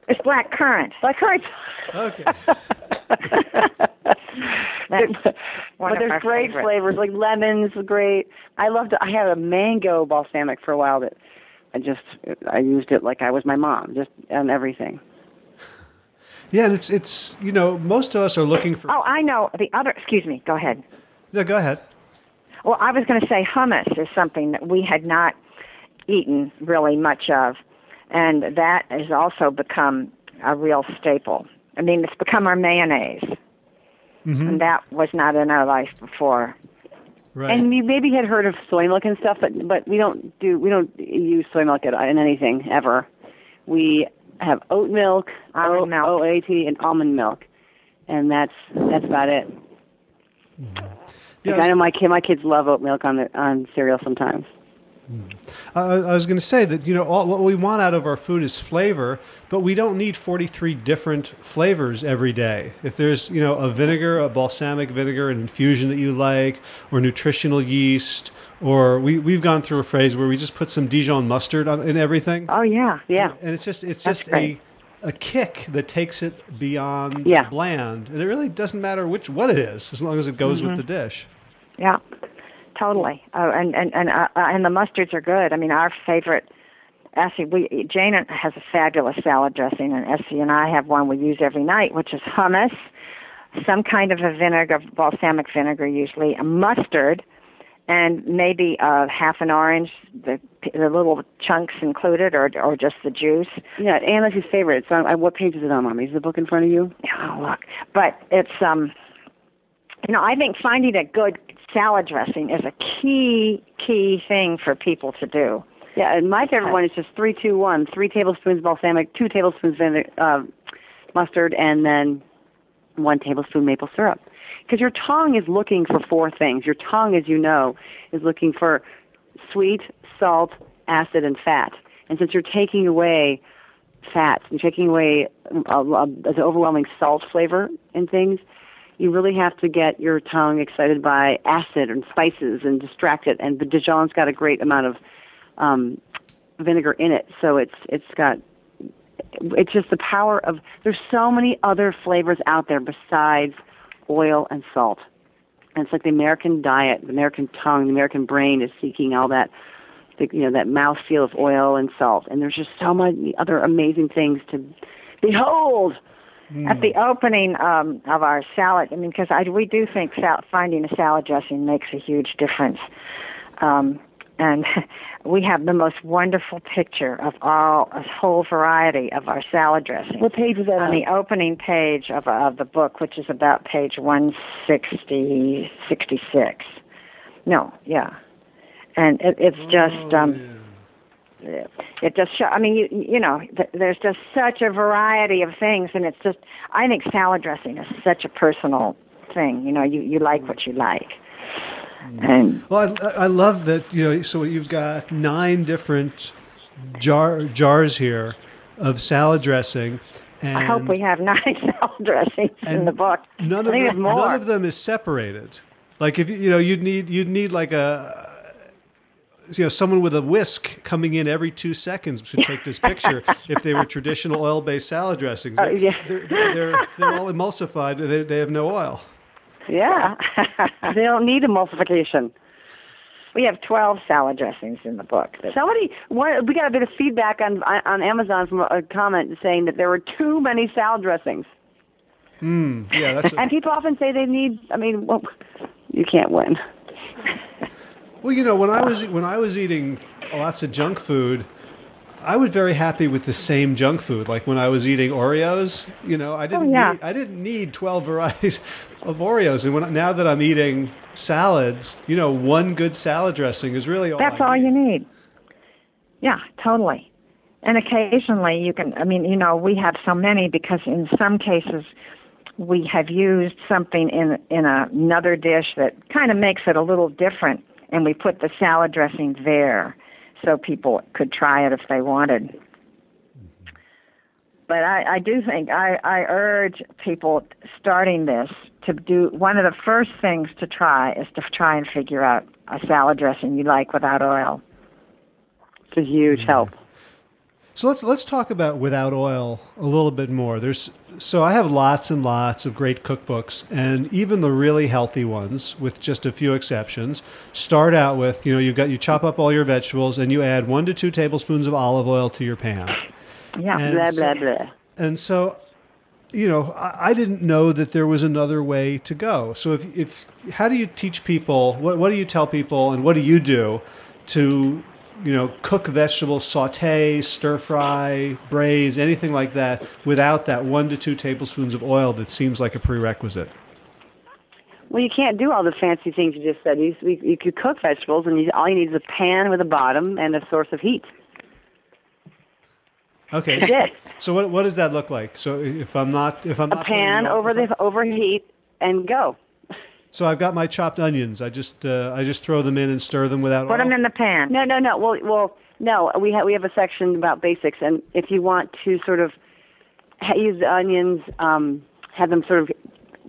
it's black currant. Black currant. Okay. [LAUGHS] But there's great favorites. flavors, like lemons, great. I loved. I had a mango balsamic for a while that I just I used it like I was my mom, just on everything. Yeah, and it's, it's, you know, most of us are looking for. Oh, I know the other. Excuse me. Go ahead. No, go ahead. Well, I was going to say hummus is something that we had not eaten really much of, and that has also become a real staple. I mean, it's become our mayonnaise, mm-hmm. and that was not in our life before. Right. And you maybe had heard of soy milk and stuff, but but we don't do we don't use soy milk in anything ever. We have oat milk, Almond O- milk. OAT, and almond milk, and that's that's about it. Yeah, Like, I know my kid, my kids love oat milk on the on cereal sometimes. Mm. I, I was going to say that you know all, what we want out of our food is flavor, but we don't need 43 different flavors every day. If there's you know a vinegar, a balsamic vinegar, an infusion that you like, or nutritional yeast, or we we've gone through a phase where we just put some Dijon mustard on, in everything, Oh yeah, Yeah, and it's just it's That's just great. a a kick that takes it beyond Yeah. bland, and it really doesn't matter which what it is as long as it goes mm-hmm. with the dish. yeah, totally. Oh, and and and uh, uh, and the mustards are good. I mean, our favorite. Essie, we Jane has a fabulous salad dressing, and Essie and I have one we use every night, which is hummus, some kind of a vinegar, balsamic vinegar usually, a mustard, and maybe uh, half an orange, the the little chunks included, or or just the juice. yeah. And that's his favorite. So uh, what page is it on, mommy? Is the book in front of you? Oh, look. But it's um you know, I think finding a good salad dressing is a key key thing for people to do. Yeah, and my favorite one is just three, two, one. Three tablespoons balsamic, two tablespoons vinegar, uh, mustard, and then one tablespoon maple syrup. Because your tongue is looking for four things. Your tongue, as you know, is looking for sweet, salt, acid, and fat. And since you're taking away fats, you're taking away uh, uh, the overwhelming salt flavor in things, you really have to get your tongue excited by acid and spices and distract it. And the Dijon's got a great amount of um, vinegar in it, so it's it's got it's just the power of there's so many other flavors out there besides oil and salt. And it's like the American diet, the American tongue, the American brain is seeking all that the, you know that mouthfeel of oil and salt. And there's just so many other amazing things to behold. At the opening um, of our salad, I mean, because I, we do think sal- finding a salad dressing makes a huge difference. Um, and [LAUGHS] we have the most wonderful picture of all a whole variety of our salad dressings. What page was that on on? the opening page of, of the book, which is about page 160, 66. No, yeah. And it, it's just, um, it just show, I mean, you, you know, th- there's just such a variety of things, and it's just, I think salad dressing is such a personal thing. You know, you, you like what you like. Mm. And Well, I, I love that. You know, so you've got nine different jar jars here of salad dressing, and I hope we have [LAUGHS] nine salad dressings in the book. None of them, none of them is separated. Like if you know you'd need you'd need like a you know someone with a whisk coming in every two seconds to take this picture [LAUGHS] if they were traditional oil based salad dressings. Oh, they're, yeah. they're, they're, they're, they're all emulsified. They, they have no oil. Yeah, [LAUGHS] they don't need emulsification. we have 12 salad dressings in the book. Somebody, one, we got a bit of feedback on on Amazon from a comment saying that there were too many salad dressings, hmm. Yeah, that's [LAUGHS] a, and people often say they need. I mean, well, you can't win. Well. You know, when I was when I was eating lots of junk food. I was very happy with the same junk food. Like when I was eating Oreos, you know, I didn't oh, yeah. need, I didn't need twelve varieties [LAUGHS] of Oreos. And when now that I'm eating salads, you know, one good salad dressing is really all. That's I all need. you need. Yeah, totally. And occasionally you can, I mean, you know, we have so many because in some cases we have used something in in another dish that kind of makes it a little different, and we put the salad dressing there so people could try it if they wanted. But I, I do think I, I urge people starting this to do one of the first things to try is to try and figure out a salad dressing you like without oil. It's a huge mm. help. So let's let's talk about without oil a little bit more. There's so I have lots and lots of great cookbooks, and even the really healthy ones, with just a few exceptions, start out with you know you got you chop up all your vegetables and you add one to two tablespoons of olive oil to your pan. Yeah. And Blah so- blah blah. And so, you know, I, I didn't know that there was another way to go. So if if how do you teach people? What what do you tell people, and what do you do to you know cook vegetables, saute, stir fry, braise, anything like that, without that one to two tablespoons of oil that seems like a prerequisite? Well, you can't do all the fancy things you just said. You, you, you could cook vegetables, and you, all you need is a pan with a bottom and a source of heat. Okay. That's. So what what does that look like? So if I'm not if I'm A not pan over the overheat and go. So I've got my chopped onions. I just uh, I just throw them in and stir them without Put oil. them in the pan. No, no, no. Well, well, no. We have we have a section about basics, and if you want to sort of ha- use the onions, um, have them sort of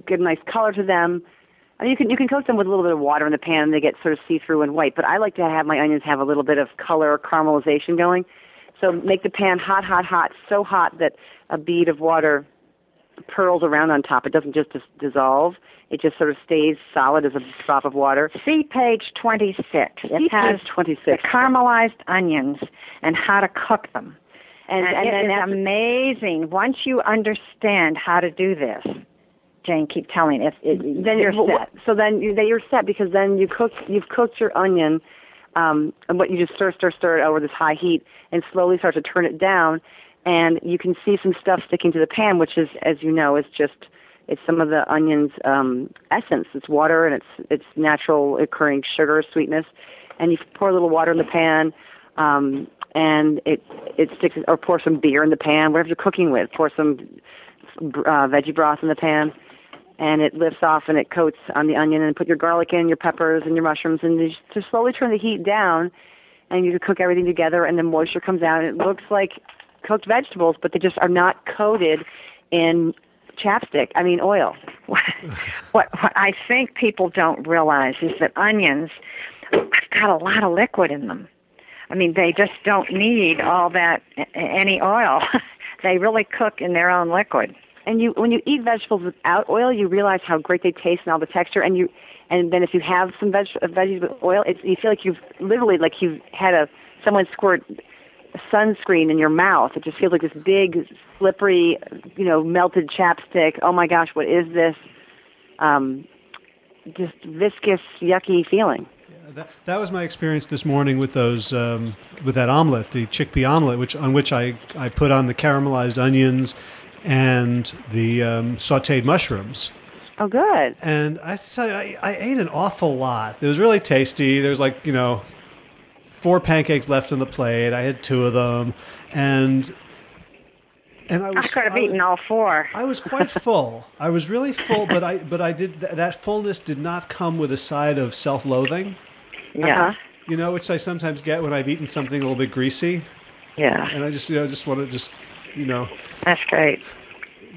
get a nice color to them. I mean, you can you can cook them with a little bit of water in the pan, and they get sort of see through and white. But I like to have my onions have a little bit of color caramelization going. So make the pan hot, hot, hot, so hot that a bead of water pearls around on top. It doesn't just dis- dissolve. It just sort of stays solid as a drop of water. See page 26. It See has page 26. the caramelized onions and how to cook them. And, And, and, it then amazing. Once you understand how to do this, Jane, keep telling it. it then you're well, set. So then, you, then you're set because then you cook. You've cooked your onion, um, and what you just stir, stir, stir it over this high heat, and slowly start to turn it down, and you can see some stuff sticking to the pan, which is, as you know, is just it's some of the onion's um, essence. It's water and it's it's natural occurring sugar sweetness, and you pour a little water in the pan. um, and it it sticks. Or pour some beer in the pan, whatever you're cooking with. Pour some uh, veggie broth in the pan, and it lifts off and it coats on the onion. And put your garlic in, your peppers, and your mushrooms, and you just slowly turn the heat down, and you cook everything together, and the moisture comes out. And it looks like cooked vegetables, but they just are not coated in chapstick. I mean, oil. [LAUGHS] what, what I think people don't realize is that onions have got a lot of liquid in them. I mean, they just don't need all that any oil. [LAUGHS] they really cook in their own liquid. And you, when you eat vegetables without oil, you realize how great they taste and all the texture. And you, and then if you have some veg, veggies with oil, it's, you feel like you've literally like you've had a someone squirt sunscreen in your mouth. It just feels like this big, slippery, you know, melted chapstick. Oh my gosh, what is this? Um, just viscous, yucky feeling. Yeah, that, that was my experience this morning with those um, with that omelet, the chickpea omelet, which on which I, I put on the caramelized onions and the um, sautéed mushrooms. Oh, good. And I tell you, I, I ate an awful lot. It was really tasty. There's like you know four pancakes left on the plate. I had two of them, and and I was. I could have I, eaten all four. I was quite [LAUGHS] full. I was really full, but I but I did that fullness did not come with a side of self-loathing. Yeah. Uh-huh. You know, which I sometimes get when I've eaten something a little bit greasy. Yeah. And I just you know just want to just you know. That's great.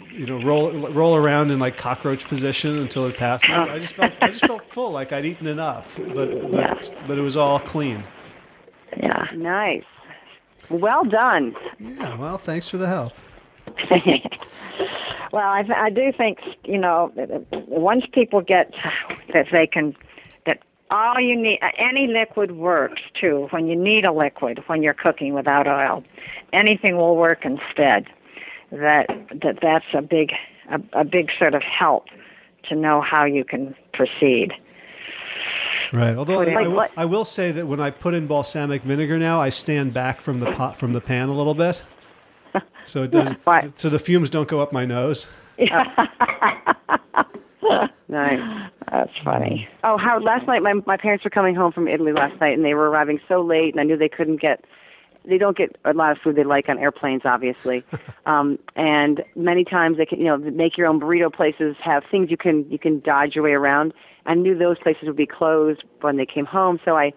You know, roll roll around in like cockroach position until it passes. Oh. I just felt I just felt full, like I'd eaten enough, but but, yeah. but it was all clean. Yeah. Nice. Well done. Yeah. Well, thanks for the help. [LAUGHS] well, I, I do think you know once people get that they can that all you need any liquid works too. When you need a liquid when you're cooking without oil, anything will work instead. That that that's a big a, a big sort of help to know how you can proceed. Right. Although I, I, will, I, will, say that when I put in balsamic vinegar now, I stand back from the pot from the pan a little bit, so it [LAUGHS] doesn't. so the fumes don't go up my nose. [LAUGHS] nice. That's funny. Oh, how Last night, my my parents were coming home from Italy last night, and they were arriving so late, and I knew they couldn't get. They don't get a lot of food they like on airplanes, obviously, [LAUGHS] um, and many times they can, you know, make your own burrito places have things you can you can dodge your way around I knew those places would be closed when they came home, so I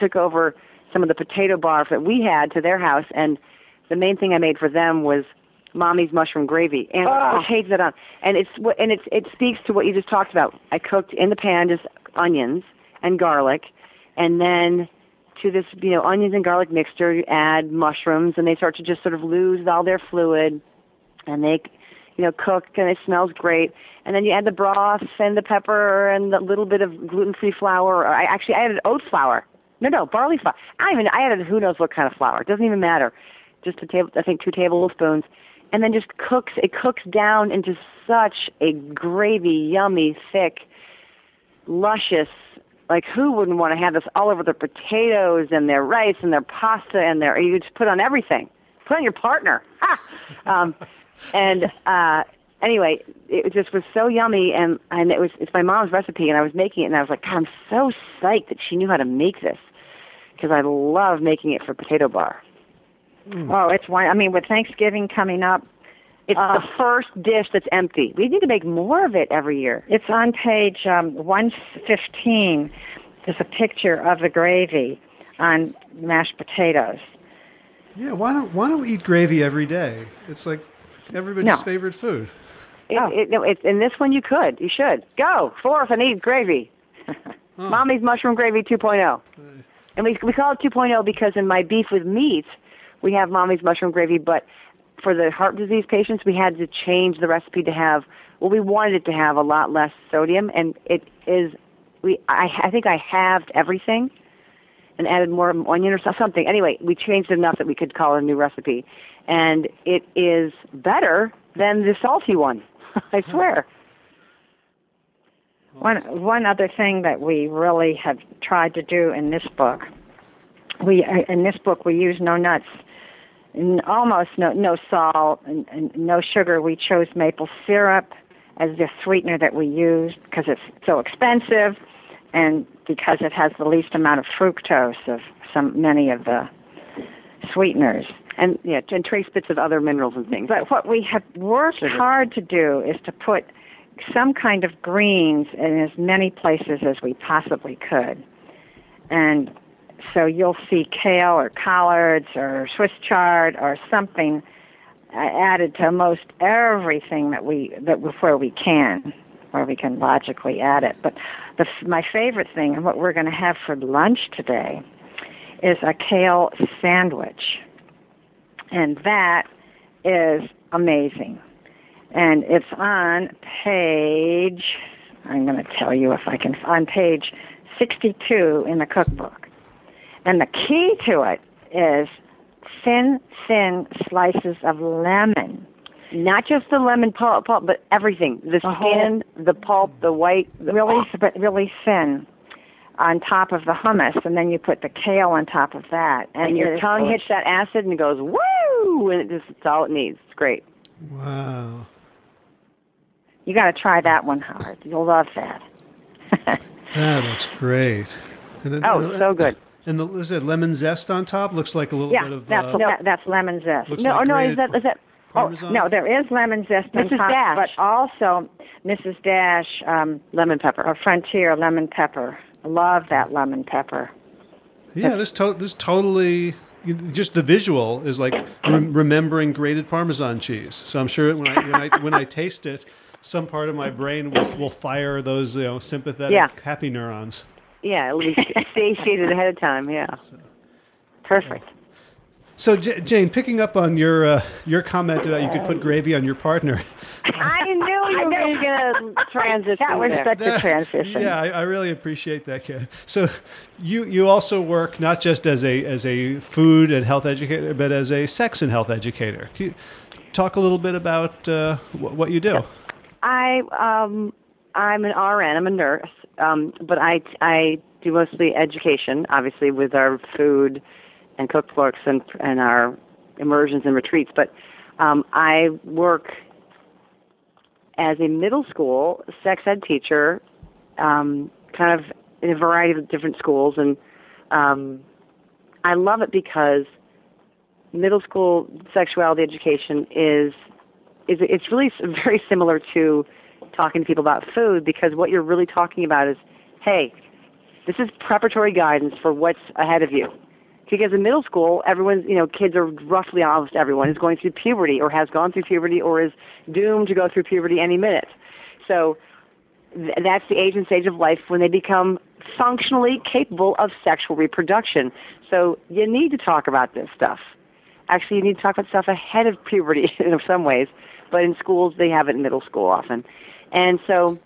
took over some of the potato bars that we had to their house, and the main thing I made for them was mommy's mushroom gravy, and oh. I that on. And it's and it's it speaks to what you just talked about. I cooked in the pan just onions and garlic, and then to this you know onions and garlic mixture, you add mushrooms, and they start to just sort of lose all their fluid, and they you know, cook and it smells great. And then you add the broth and the pepper and a little bit of gluten-free flour. Or I actually I added oat flour. No, no, barley flour. I even I added who knows what kind of flour. It doesn't even matter. Just a table, I think two tablespoons, and then just cooks. It cooks down into such a gravy, yummy, thick, luscious. Like who wouldn't want to have this all over their potatoes and their rice and their pasta and their you just put on everything. Put on your partner. Ha! Um, and uh anyway, it just was so yummy, and and it was it's my mom's recipe, and I was making it, and I was like, God, I'm so psyched that she knew how to make this because I love making it for potato bar. Mm. Oh, it's one. I mean, with Thanksgiving coming up, it's uh, the first dish that's empty. We need to make more of it every year. It's on page um, 115. There's a picture of the gravy on mashed potatoes. Yeah, why don't why don't we eat gravy every day? It's like everybody's no. favorite food. It, oh. it, no, it, in this one you could. You should. Go forth and eat gravy. oh. Mommy's mushroom gravy 2.0. And we we call it 2.0 because in my beef with meat, we have mommy's mushroom gravy, but for the heart disease patients, we had to change the recipe to have well, we wanted it to have a lot less sodium, and it is. We I, I think I halved everything and added more onion or something. Anyway, we changed enough that we could call it a new recipe, and it is better than the salty one. [LAUGHS] I swear. One one other thing that we really have tried to do in this book, we uh, in this book we use no nuts, almost no no salt and, and no sugar. We chose maple syrup as the sweetener that we use because it's so expensive, and because it has the least amount of fructose of some many of the sweeteners. And yeah, and trace bits of other minerals and things. But what we have worked Sugar. hard to do is to put some kind of greens in as many places as we possibly could. And so you'll see kale or collards or Swiss chard or something uh, added to most everything that we that where we can, where we can logically add it. But the, my favorite thing and what we're going to have for lunch today is a kale sandwich, and that is amazing. And it's on page. I'm going to tell you if I can on page 62 in the cookbook. And the key to it is thin, thin slices of lemon. Not just the lemon pulp, pulp but everything. The The whole- skin, the pulp, the white. The, really, really thin on top of the hummus, and then you put the kale on top of that, and your tongue is- hits that acid and it goes woo, and it just it's all it needs. It's great. Wow. You got to try that one, Howard. You'll love that. [LAUGHS] That looks great. And then- Oh, so good. And the, is it lemon zest on top? Looks like a little yeah, bit of. that's uh, that, that's lemon zest. Looks no, like oh, no, is that is that? Parmesan? No, there is lemon zest on top, Dash. but also Mrs. Dash um, Lemon pepper. or Frontier lemon pepper. Love that lemon pepper. Yeah, this to- this totally just the visual is like rem- remembering grated Parmesan cheese. So I'm sure when I when I when I taste it, some part of my brain will will fire those you know sympathetic Yeah. happy neurons. Yeah, it'll [LAUGHS] be satiated ahead of time. Yeah. Perfect. So J- Jane, picking up on your uh, your comment about you could put gravy on your partner. I knew you were going to transition That was there. such a transition. Yeah, I, I really appreciate that, kid. So, you you also work not just as a as a food and health educator, but as a sex and health educator. Can you talk a little bit about uh, wh- what you do? I um I'm an RN. I'm a nurse, um, but I I do mostly education, obviously with our food and cookbooks and and our immersions and retreats. But um, I work as a middle school sex ed teacher, um, kind of in a variety of different schools, and um, I love it because middle school sexuality education is is it's really very similar to talking to people about food because what you're really talking about is, hey, this is preparatory guidance for what's ahead of you. Because in middle school, everyone's, you know, kids are roughly almost everyone is going through puberty or has gone through puberty or is doomed to go through puberty any minute. So th- that's the age and stage of life when they become functionally capable of sexual reproduction. So you need to talk about this stuff. Actually, you need to talk about stuff ahead of puberty [LAUGHS] in some ways, but in schools they have it in middle school often. And so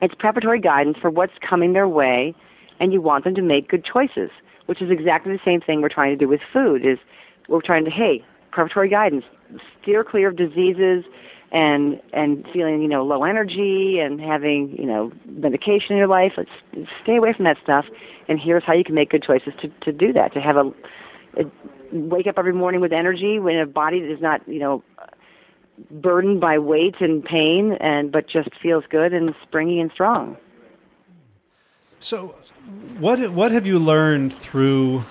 it's preparatory guidance for what's coming their way, and you want them to make good choices, which is exactly the same thing we're trying to do with food. Is we're trying to hey, preparatory guidance, steer clear of diseases and and feeling you know low energy and having you know medication in your life. Let's stay away from that stuff. And here's how you can make good choices to to do that. To have a, a wake up every morning with energy when a body that is not you know burdened by weight and pain and but just feels good and springy and strong. So, what what have you learned through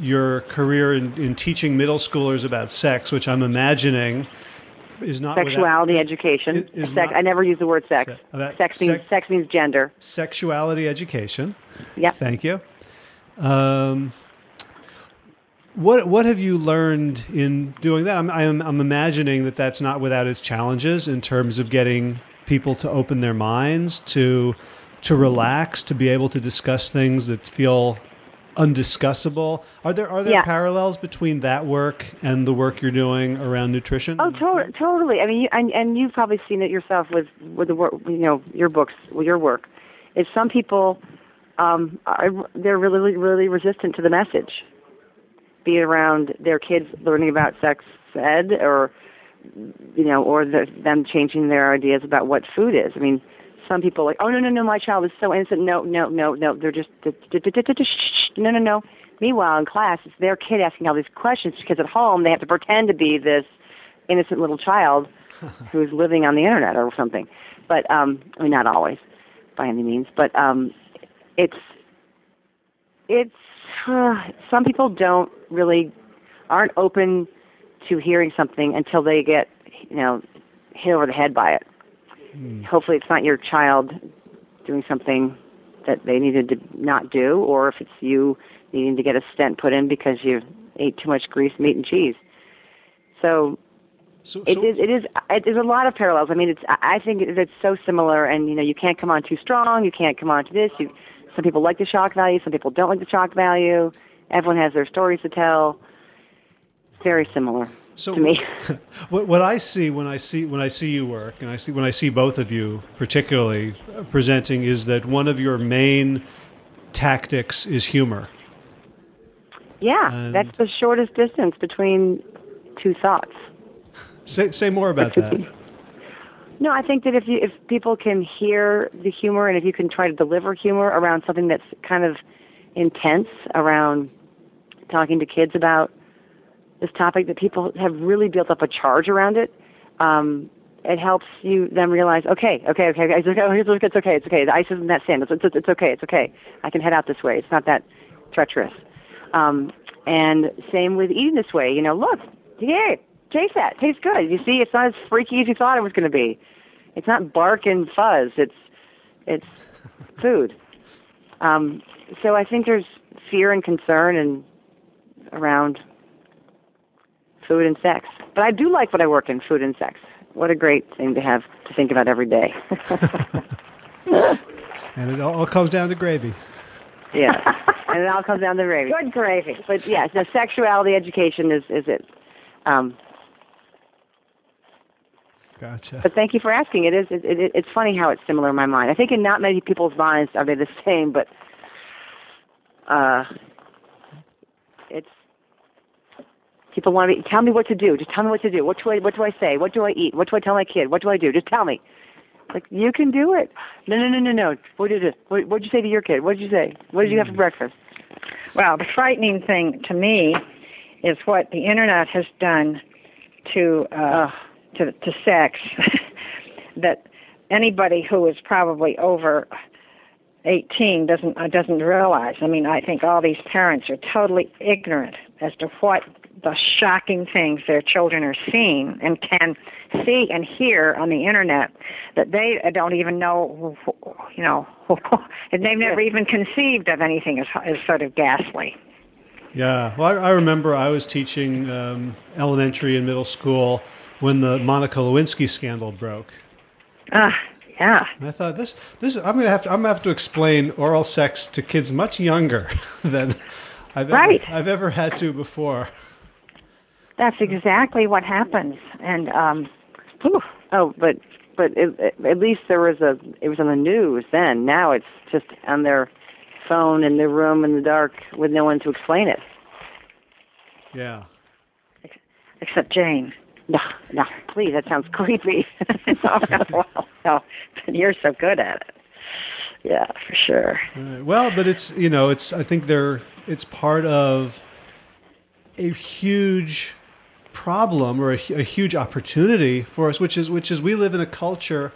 your career in, in teaching middle schoolers about sex, which I'm imagining is not without- Sexuality education. It is sex, not- I never use the word sex. That- sex means sex- sex means gender. sexuality education. Yep. Thank you. Um, what what have you learned in doing that? I'm, I'm I'm imagining that that's not without its challenges in terms of getting people to open their minds to to relax, to be able to discuss things that feel undiscussable. Are there are there Yeah. parallels between that work and the work you're doing around nutrition? Oh, to- totally. I mean, you, and and you've probably seen it yourself with with the work, you know, your books, your work. Is some people um, are they're really really resistant to the message, be it around their kids learning about sex ed or you know, or the, them changing their ideas about what food is. I mean, some people are like, oh no no no, my child is so innocent. No no no no, they're just no no no. Meanwhile, in class, it's their kid asking all these questions because at home they have to pretend to be this innocent little child [LAUGHS] who's living on the internet or something. But um, I mean, not always, by any means. But um, it's it's uh, some people don't really aren't open to hearing something until they get you know hit over the head by it. Mm. Hopefully, it's not your child doing something that they needed to not do, or if it's you needing to get a stent put in because you ate too much grease, meat, and cheese. So, so, so it, is, it is. It is a lot of parallels. I mean, it's. I think it's so similar, and you know, you can't come on too strong. You can't come on to this. You, some people like the shock value. Some people don't like the shock value. Everyone has their stories to tell. Very similar so to me. [LAUGHS] what, what I see when I see when I see you work, and I see when I see both of you particularly presenting, is that one of your main tactics is humor. Yeah, and that's the shortest distance between two thoughts. Say say more about that. [LAUGHS] No, I think that if you if people can hear the humor and if you can try to deliver humor around something that's kind of intense around talking to kids about this topic that people have really built up a charge around it. Um, it helps you then realize, okay, okay, okay, okay, it's okay, oh, it's okay, it's okay. The ice isn't that sand. It's, it's, it's okay, it's okay. I can head out this way. It's not that treacherous. Um, and same with eating this way. You know, look, yeah, taste that. Tastes good. You see, it's not as freaky as you thought it was going to be. It's not bark and fuzz. It's it's [LAUGHS] food. Um, so I think there's fear and concern and around food and sex. But I do like what I work in, food and sex. What a great thing to have to think about every day. [LAUGHS] and it all comes down to gravy. Yeah, and it all comes down to gravy. Good gravy. But yeah, the sexuality education is is it. Um, Gotcha. But thank you for asking. It is. It, it, it's funny how it's similar in my mind. I think in not many people's minds are they the same, but uh, it's People want to be, tell me what to do. Just tell me what to do. What do I what do I say? What do I eat? What do I tell my kid? What do I do? Just tell me. Like you can do it. No, no, no, no, no. What did it? What did you say to your kid? What did you say? What did you have for breakfast? Well, the frightening thing to me is what the internet has done to uh, to to sex. [LAUGHS] that anybody who is probably over 18 doesn't uh, doesn't realize. I mean, I think all these parents are totally ignorant as to what the shocking things their children are seeing and can see and hear on the internet that they don't even know, you know, [LAUGHS] and they've never even conceived of anything as, as sort of ghastly. Yeah, well, I, I remember I was teaching um, elementary and middle school when the Monica Lewinsky scandal broke. Ah, uh, yeah. And I thought this, this, I'm gonna have to, I'm gonna have to explain oral sex to kids much younger [LAUGHS] than I've right. ever, I've ever had to before. That's exactly what happens. And um, whew. oh, but but it, at least there was a it was on the news then. Now it's just on their phone in their room in the dark with no one to explain it. Yeah. Except Jane. No, no, please, that sounds creepy. [LAUGHS] [LAUGHS] no, no, no, but you're so good at it. Yeah, for sure. Right. Well, but it's you know, it's I think they're it's part of a huge problem or a, a huge opportunity for us, which is which is we live in a culture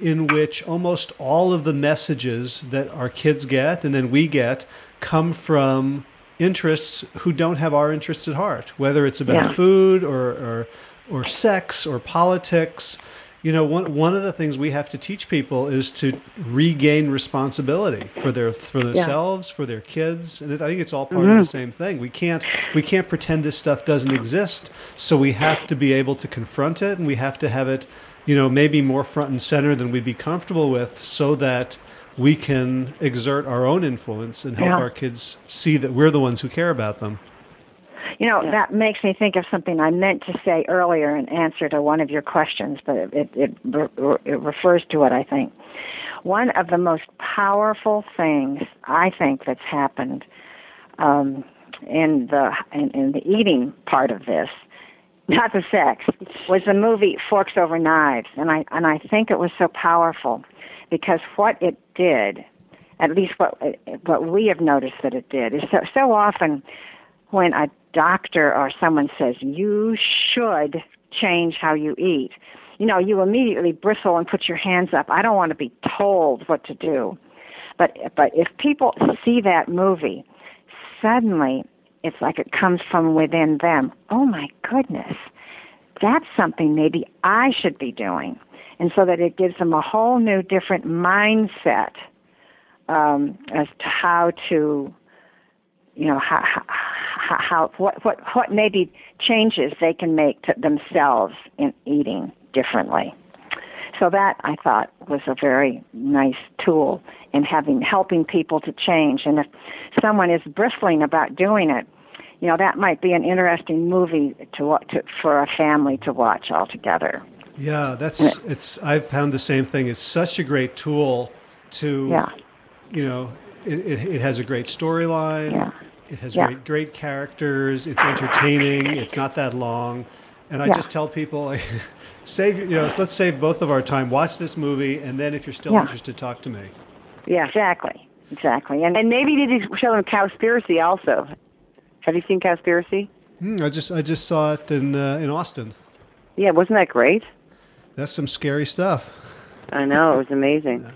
in which almost all of the messages that our kids get and then we get come from interests who don't have our interests at heart, whether it's about yeah. food or, or or sex or politics you know one one of the things we have to teach people is to regain responsibility for their for themselves yeah. for their kids and it, I think it's all part mm-hmm. of the mm-hmm. same thing we can't we can't pretend this stuff doesn't exist so we have to be able to confront it and we have to have it you know maybe more front and center than we'd be comfortable with so that we can exert our own influence and help yeah. our kids see that we're the ones who care about them you know, yeah. that makes me think of something I meant to say earlier in answer to one of your questions, but it, it, it, refers to it, I think. One of the most powerful things I think that's happened um, in the in, in the eating part of this, not the sex, was the movie Forks Over Knives, and I and I think it was so powerful because what it did, at least what what we have noticed that it did, is so so often when a doctor or someone says you should change how you eat, you know, you immediately bristle and put your hands up. I don't want to be told what to do. But but if people see that movie, suddenly it's like it comes from within them. Oh my goodness, that's something maybe I should be doing. And so that it gives them a whole new, different mindset um, as to how to, you know, how, how, how what, what, what maybe changes they can make to themselves in eating differently. So that I thought was a very nice tool in having helping people to change. And if someone is bristling about doing it, you know that might be an interesting movie to, to for a family to watch all together. Yeah, that's it's. I've found the same thing. It's such a great tool to, yeah. you know, it, it, it has a great storyline. Yeah. It has Yeah. great great characters. It's entertaining. It's not that long, and I Yeah. just tell people like, [LAUGHS] save you know, let's save both of our time. Watch this movie, and then if you're still Yeah. interested, talk to me. Yeah. Exactly. Exactly. And, And maybe did you show them Cowspiracy also. Have you seen Cowspiracy? Hmm, I just I just saw it in uh, in Austin. Yeah, wasn't that great? That's some scary stuff. I know, it was amazing.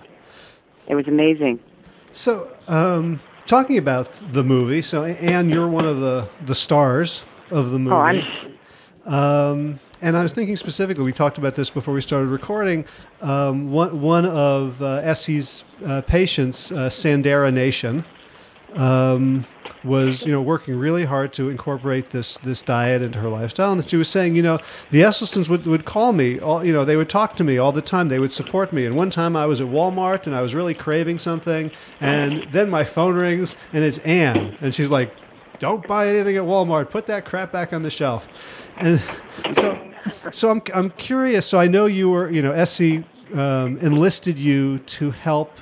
It was amazing. So, um, talking about the movie, so Ann, you're one of the the stars of the movie. Oh, I'm Um, and I was thinking specifically, we talked about this before we started recording. Um, one, one of uh, Essie's uh, patients, uh, Sandra Nation, um, was you know working really hard to incorporate this this diet into her lifestyle. And that she was saying, you know, the Esselstyns would, would call me, all, you know, they would talk to me all the time. They would support me. And one time I was at Walmart and I was really craving something, and then my phone rings and it's Ann, and she's like, "Don't buy anything at Walmart. Put that crap back on the shelf." And so, so I'm I'm curious. So I know you were, you know, Essie um, enlisted you to help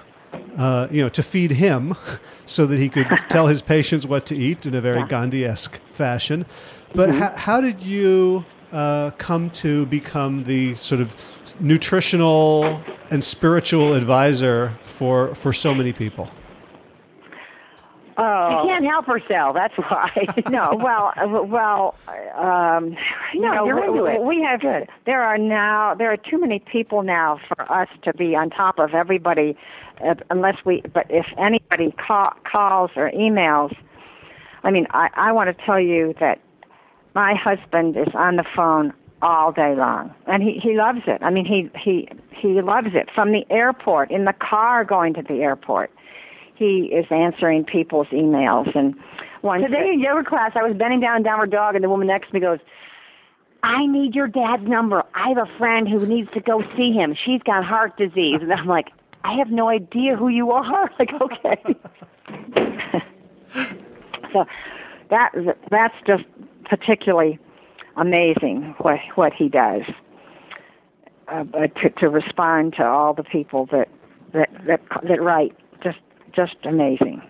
uh, you know, to feed him [LAUGHS] so that he could [LAUGHS] tell his patients what to eat in a very Gandhi-esque fashion. But ho- how did you uh, come to become the sort of nutritional and spiritual advisor for for so many people? oh, She can't help herself. That's why. [LAUGHS] no, well, uh, well, um, you No, you're into we, it. we have. There are now there are too many people now for us to be on top of everybody, uh, unless we. But if anybody call, calls or emails, I mean, I, I want to tell you that my husband is on the phone all day long, and he he loves it. I mean, he he he loves it from the airport in the car going to the airport. He is answering people's emails and. One Today in yoga class, I was bending down downward dog, and the woman next to me goes, I need your dad's number. I have a friend who needs to go see him. She's got heart disease. And I'm like, I have no idea who you are. [LAUGHS] Like, okay. [LAUGHS] So that that's just particularly amazing what what he does uh, to to respond to all the people that that that that write just just amazing.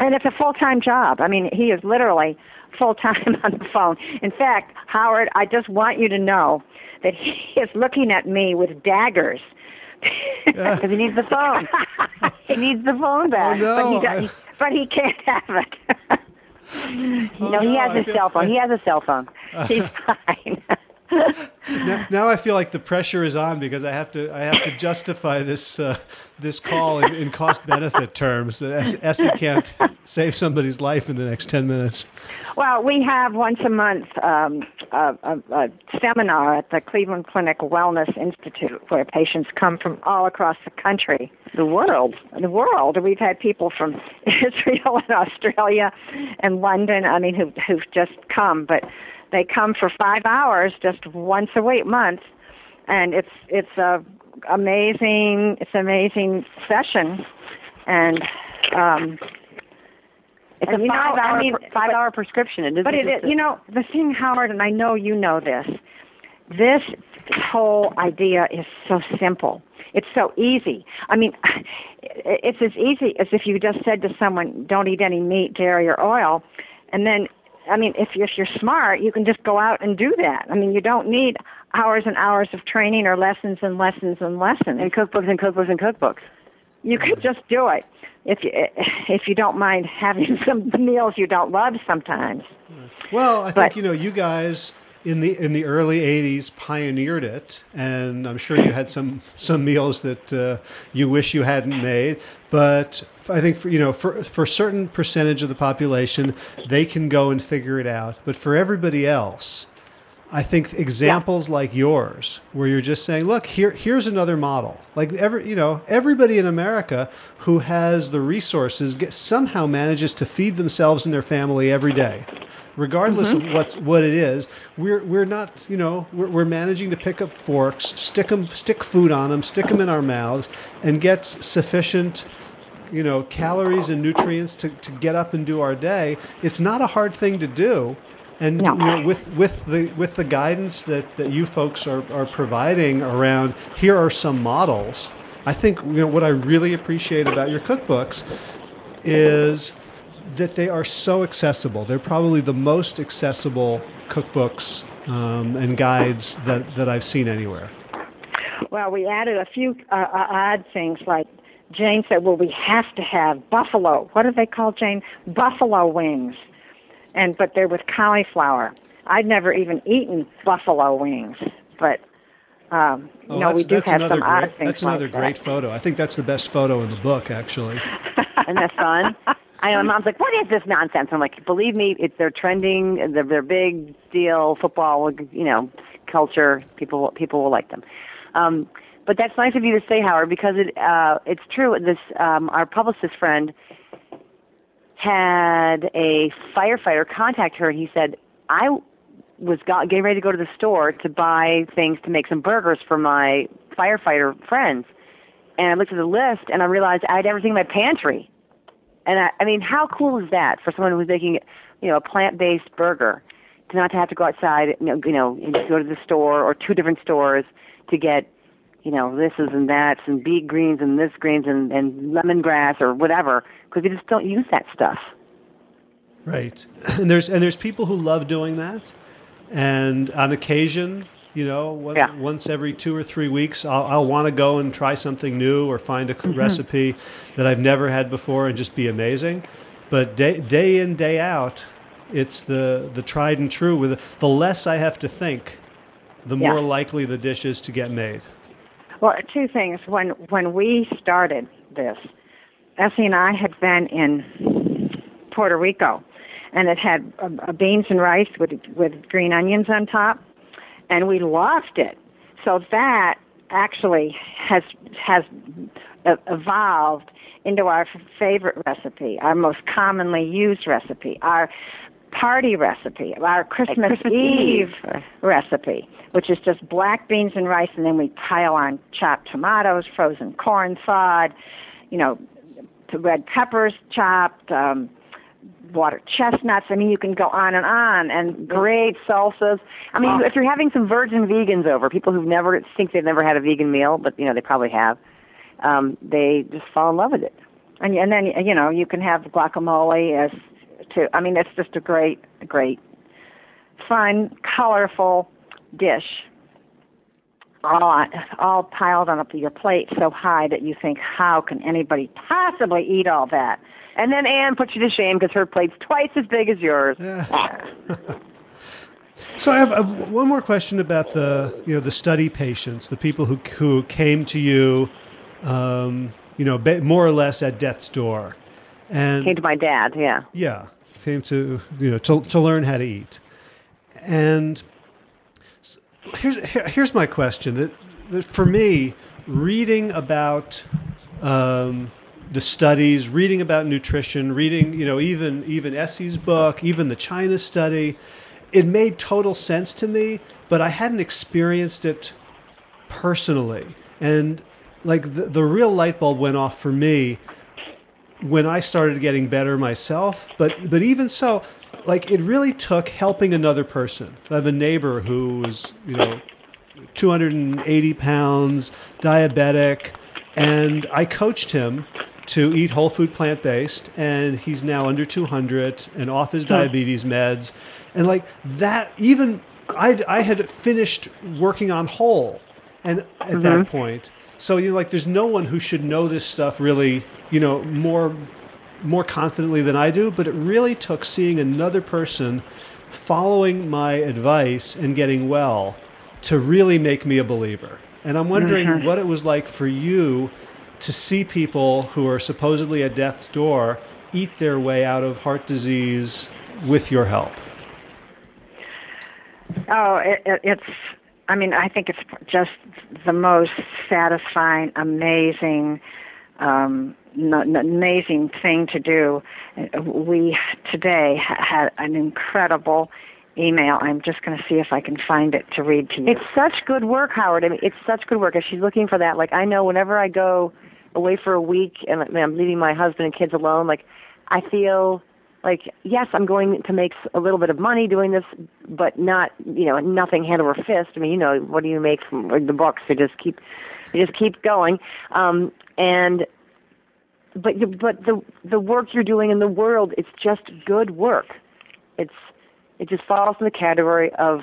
And it's a full time job. I mean, he is literally full time [LAUGHS] on the phone. In fact, Howard, I just want you to know that he is looking at me with daggers. Because [LAUGHS] he needs the phone. [LAUGHS] he needs the phone back. no. but he but he can't have it. [LAUGHS] No, he no, has I his feel- cell phone. He has a cell phone. He's fine. Now, now I feel like the pressure is on because I have to I have to justify this uh, this call in, in cost benefit terms. That Es- Essie can't save somebody's life in the next ten minutes. Well, we have once a month um, a, a, a seminar at the Cleveland Clinic Wellness Institute where patients come from all across the country, The world. the world. We've had people from [LAUGHS] Israel and Australia and London. I mean, who who've just come, but they come for five hours just once a week, month, and it's it's a amazing it's an amazing session, and um, It's And a you know, five I hour mean, five but- hour prescription. It But it, is a- you know, the thing, Howard, and I know you know this. This whole idea is so simple. It's so easy. I mean, [SIGHS] it's as easy as if you just said to someone, "Don't eat any meat, dairy, or oil," and then, I mean, if if you're smart, you can just go out and do that. I mean, you don't need hours and hours of training or lessons and lessons and lessons. and cookbooks and cookbooks and cookbooks. You could just do it if you if you don't mind having [LAUGHS] some meals you don't love sometimes. Well, I think you know you guys in the in the early '80s pioneered it, and I'm sure you had some some meals that uh, you wish you hadn't made. But I think for you know for for a certain percentage of the population, they can go and figure it out. But for everybody else, I think examples yeah. like yours, where you're just saying, "Look, here, here's another model." Like every, you know, everybody in America who has the resources get, somehow manages to feed themselves and their family every day, regardless mm-hmm. of what's what it is. We're we're not, you know, we're, we're managing to pick up forks, stick them, stick food on them, stick them in our mouths, and get sufficient you know calories and nutrients to, to get up and do our day it's not a hard thing to do and no. you know, with with the with the guidance that, that you folks are, are providing around here are some models. I think you know what I really appreciate about your cookbooks is that they are so accessible. They're probably the most accessible cookbooks um, and guides that, that I've seen anywhere. Well, we added a few uh, uh odd things like Jane said, well, we have to have buffalo. What do they call Jane? Buffalo wings and but they're with cauliflower. I'd never even eaten buffalo wings, but um, you oh, know we do have some great, odd things. That's another like great that. photo. I think that's the best photo in the book, actually. Isn't that fun? [LAUGHS] I know. Mom's like, "What is this nonsense?" I'm like, "Believe me, it's they're trending. They're, they're big deal. Football, you know, culture. People people will like them." Um, but that's nice of you to say, Howard, because it uh, it's true. This um, our publicist friend had a firefighter contact her and he said, I was got, getting ready to go to the store to buy things to make some burgers for my firefighter friends. And I looked at the list and I realized I had everything in my pantry. And I, I mean, how cool is that for someone who's making, you know, a plant-based burger to not to have to go outside, you know, you know, and go to the store or two different stores to get, you know, this is and that's and beet greens and this greens and, and lemongrass or whatever because we just don't use that stuff. Right, [CLEARS THROAT] and there's and there's people who love doing that, and on occasion, you know, one, yeah. once every two or three weeks, I'll, I'll want to go and try something new or find a mm-hmm. recipe that I've never had before and just be amazing. But day day in day out, it's the the tried and true. With the less I have to think, the yeah. more likely the dish is to get made. Well, two things. When when we started this, Essie and I had been in Puerto Rico, and it had uh, beans and rice with with green onions on top, and we loved it. So that actually has has evolved into our favorite recipe, our most commonly used recipe, our party recipe, our Christmas, Christmas Eve, Eve recipe, which is just black beans and rice, and then we pile on chopped tomatoes, frozen corn thawed, you know, red peppers chopped, um, water chestnuts. I mean, you can go on and on, and great salsas. I mean, oh. if you're having some virgin vegans over, people who've never think they've never had a vegan meal, but you know they probably have, um, they just fall in love with it. And and then you know you can have guacamole as too. I mean, it's just a great, great, fun, colorful dish all, all piled on up your plate so high that you think, how can anybody possibly eat all that? And then Ann puts you to shame because her plate's twice as big as yours. [LAUGHS] so I have, I have, one more question about the you know the study patients, the people who who came to you, um, you know, more or less at death's door, and came to my dad. Yeah, yeah, came to you know to to learn how to eat, and here's here's my question. That, that for me, reading about um, the studies, reading about nutrition, reading you know even even Essie's book, even the China study, it made total sense to me. But I hadn't experienced it personally, and like the, the real light bulb went off for me when I started getting better myself. But but even so, like it really took helping another person. I have a neighbor who was, you know, 280 pounds, diabetic, and I coached him to eat whole food plant based, and he's now under 200 and off his diabetes meds. And like that, even I, I had finished working on whole, and at mm-hmm. that point, so you know, like there's no one who should know this stuff really, you know, more more confidently than I do, but it really took seeing another person following my advice and getting well to really make me a believer. And I'm wondering mm-hmm. what it was like for you to see people who are supposedly at death's door eat their way out of heart disease with your help. Oh, it, it, it's. I mean, I think it's just the most satisfying, amazing, um, n- amazing thing to do. We today had an incredible email. I'm just going to see if I can find it to read to you. It's such good work, Howard. I mean, it's such good work. If she's looking for that, like I know whenever I go away for a week and I'm leaving my husband and kids alone, like I feel like yes, I'm going to make a little bit of money doing this, but not you know nothing hand over fist. I mean, you know, what do you make from the books? You just keep you just keep going, um, and but but the the work you're doing in the world, it's just good work. It's it just falls in the category of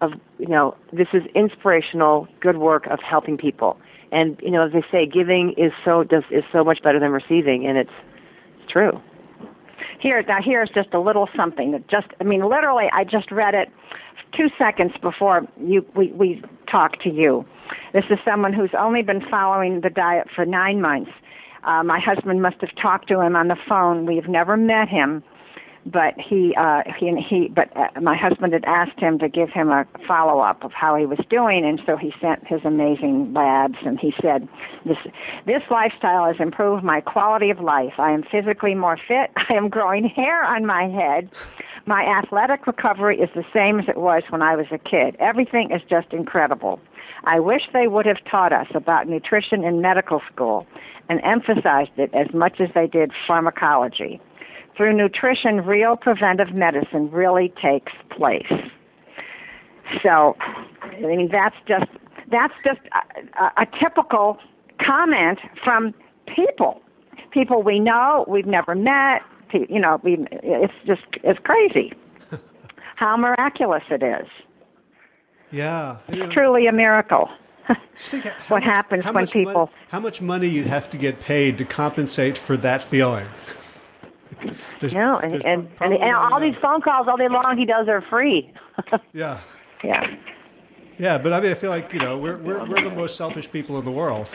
of you know this is inspirational good work of helping people. And you know as they say giving is so does is so much better than receiving and it's it's true. Here now here's just a little something that just i mean literally i just read it two seconds before you we we talked to you. This is someone who's only been following the diet for nine months uh, my husband must have talked to him on the phone. We've never met him but he uh he he but uh, my husband had asked him to give him a follow up of how he was doing and so he sent his amazing labs and he said this this lifestyle has improved my quality of life. I am physically more fit. [LAUGHS] I am growing hair on my head. My athletic recovery is the same as it was when i was a kid. Everything is just incredible i wish they would have taught us about nutrition in medical school and emphasized it as much as they did pharmacology through nutrition, real preventive medicine really takes place. So, I mean, that's just that's just a, a typical comment from people, people we know, we've never met. You know, we it's just it's crazy [LAUGHS] how miraculous it is. Yeah, it's truly a miracle. [LAUGHS] what much, happens when people? how much money you'd have to get paid to compensate for that feeling? [LAUGHS] there's, no, and and, and, and all these phone calls all day long he does are free. [LAUGHS] yeah. Yeah. Yeah, but I mean, I feel like you know we're we're we're the most selfish people in the world.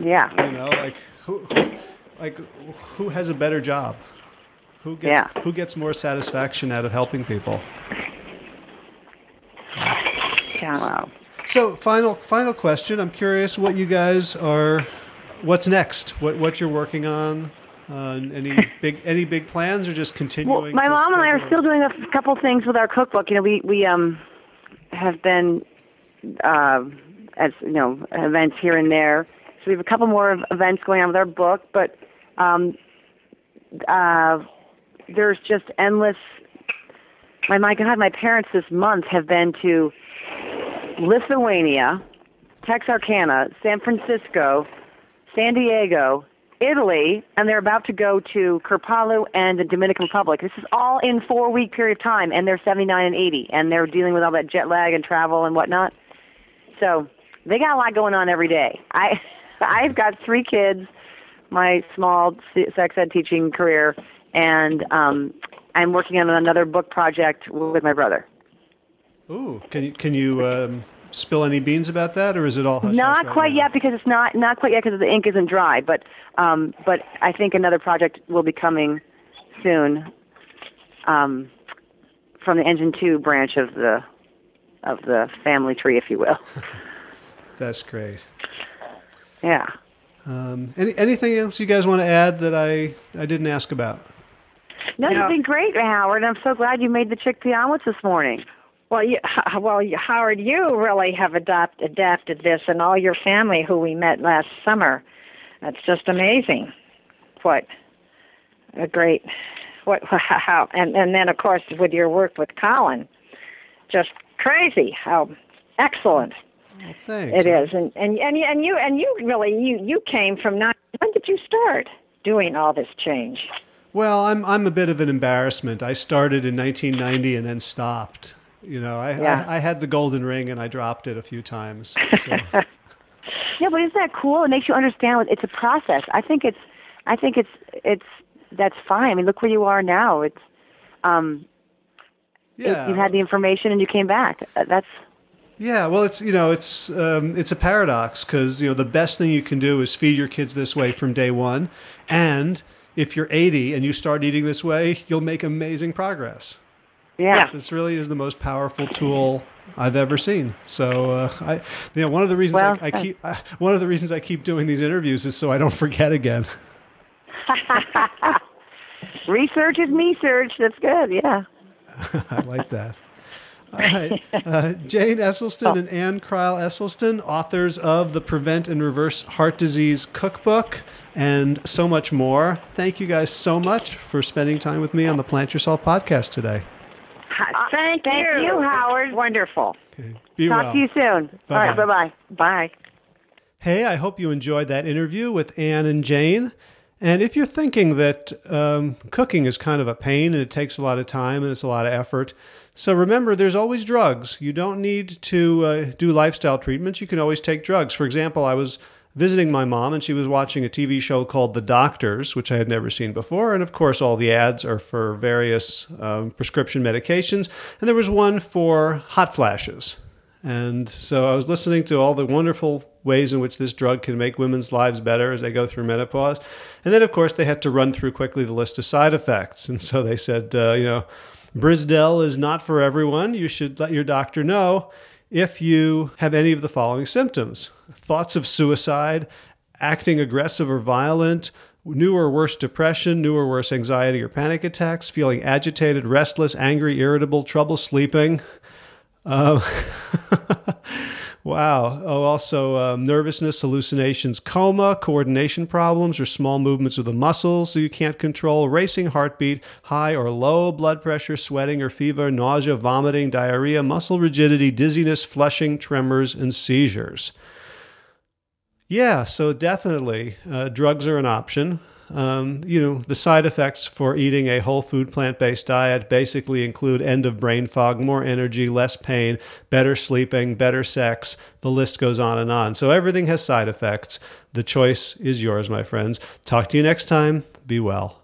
Yeah. You know, like who, who like who has a better job? Who gets yeah. who gets more satisfaction out of helping people? So, final final question. I'm curious what you guys are. What's next? What what you're working on? Uh, any [LAUGHS] big any big plans, or just continuing? Well, my mom and I are still doing a couple things with our cookbook. You know, we we um have been uh, as you know events here and there. So we have a couple more events going on with our book, but um, uh, there's just endless. My my God, my parents this month have been to Lithuania, Texarkana, San Francisco, San Diego, Italy, and they're about to go to Kripalu and the Dominican Republic. This is all in four week period of time, and they're 79 and 80, and they're dealing with all that jet lag and travel and whatnot. So they got a lot going on every day. I [LAUGHS] I've got three kids, my small sex ed teaching career, and um, I'm working on another book project with my brother. Ooh, can you can you um, spill any beans about that, or is it all? Hush, not right quite now? yet because it's not not quite yet because the ink isn't dry. But um, but I think another project will be coming soon um, from the Engine Two branch of the of the family tree, if you will. [LAUGHS] That's great. Yeah. Um, any anything else you guys want to add that I I didn't ask about? No, you've been great, Howard. I'm so glad you made the chickpea omelets this morning. Well, you, well, Howard, you really have adapt, adapted this, and all your family who we met last summer. That's just amazing. What a great, what how, and and then of course with your work with Colin, just crazy how excellent well, thanks. it is, and and and and you and you really you you came from not. When did you start doing all this change? Well, I'm I'm a bit of an embarrassment. I started in 1990 and then stopped. You know, I, yeah. I, I had the golden ring and I dropped it a few times. So. [LAUGHS] yeah, but isn't that cool? It makes you understand What, it's a process. I think it's, I think it's, it's that's fine. I mean, look where you are now. It's, um, Yeah. you had the information and you came back. Uh, That's Yeah, well, it's you know it's um, it's a paradox because you know the best thing you can do is feed your kids this way from day one, and if you're 80 and you start eating this way, you'll make amazing progress. Yeah. This really is the most powerful tool I've ever seen. So uh, I, you know, one of the reasons Well I, I keep uh, one of the reasons I keep doing these interviews is so I don't forget again. [LAUGHS] Research is me search. That's good. Yeah. [LAUGHS] I like that. All right. Uh, Jane Esselstyn and Ann Crile Esselstyn, authors of the Prevent and Reverse Heart Disease Cookbook and so much more. Thank you guys so much for spending time with me on the Plant Yourself podcast today. Hi- Thank, thank you. you, Howard. Wonderful. Be Talk well. to you soon. All right. Bye-bye. Bye bye. Bye. Hey, I hope you enjoyed that interview with Ann and Jane. And if you're thinking that um, cooking is kind of a pain and it takes a lot of time and it's a lot of effort, so remember there's always drugs. You don't need to uh, do lifestyle treatments. You can always take drugs. For example, I was visiting my mom and she was watching a TV show called The Doctors, which I had never seen before. And of course, all the ads are for various um, prescription medications. And there was one for hot flashes. And so I was listening to all the wonderful ways in which this drug can make women's lives better as they go through menopause. And then, of course, they had to run through quickly the list of side effects. And so they said, uh, you know, Brisdelle is not for everyone. You should let your doctor know if you have any of the following symptoms thoughts of suicide, acting aggressive or violent, new or worse depression, new or worse anxiety or panic attacks, feeling agitated, restless, angry, irritable, trouble sleeping. Uh, [LAUGHS] wow. Oh, also um, nervousness, hallucinations, coma, coordination problems, or small movements of the muscles so you can't control, racing heartbeat, high or low blood pressure, sweating or fever, nausea, vomiting, diarrhea, muscle rigidity, dizziness, flushing, tremors, and seizures. Yeah, so definitely uh, drugs are an option. Um, you know, the side effects for eating a whole food plant based diet basically include end of brain fog, more energy, less pain, better sleeping, better sex. The list goes on and on. So everything has side effects. The choice is yours, my friends. Talk to you next time. Be well.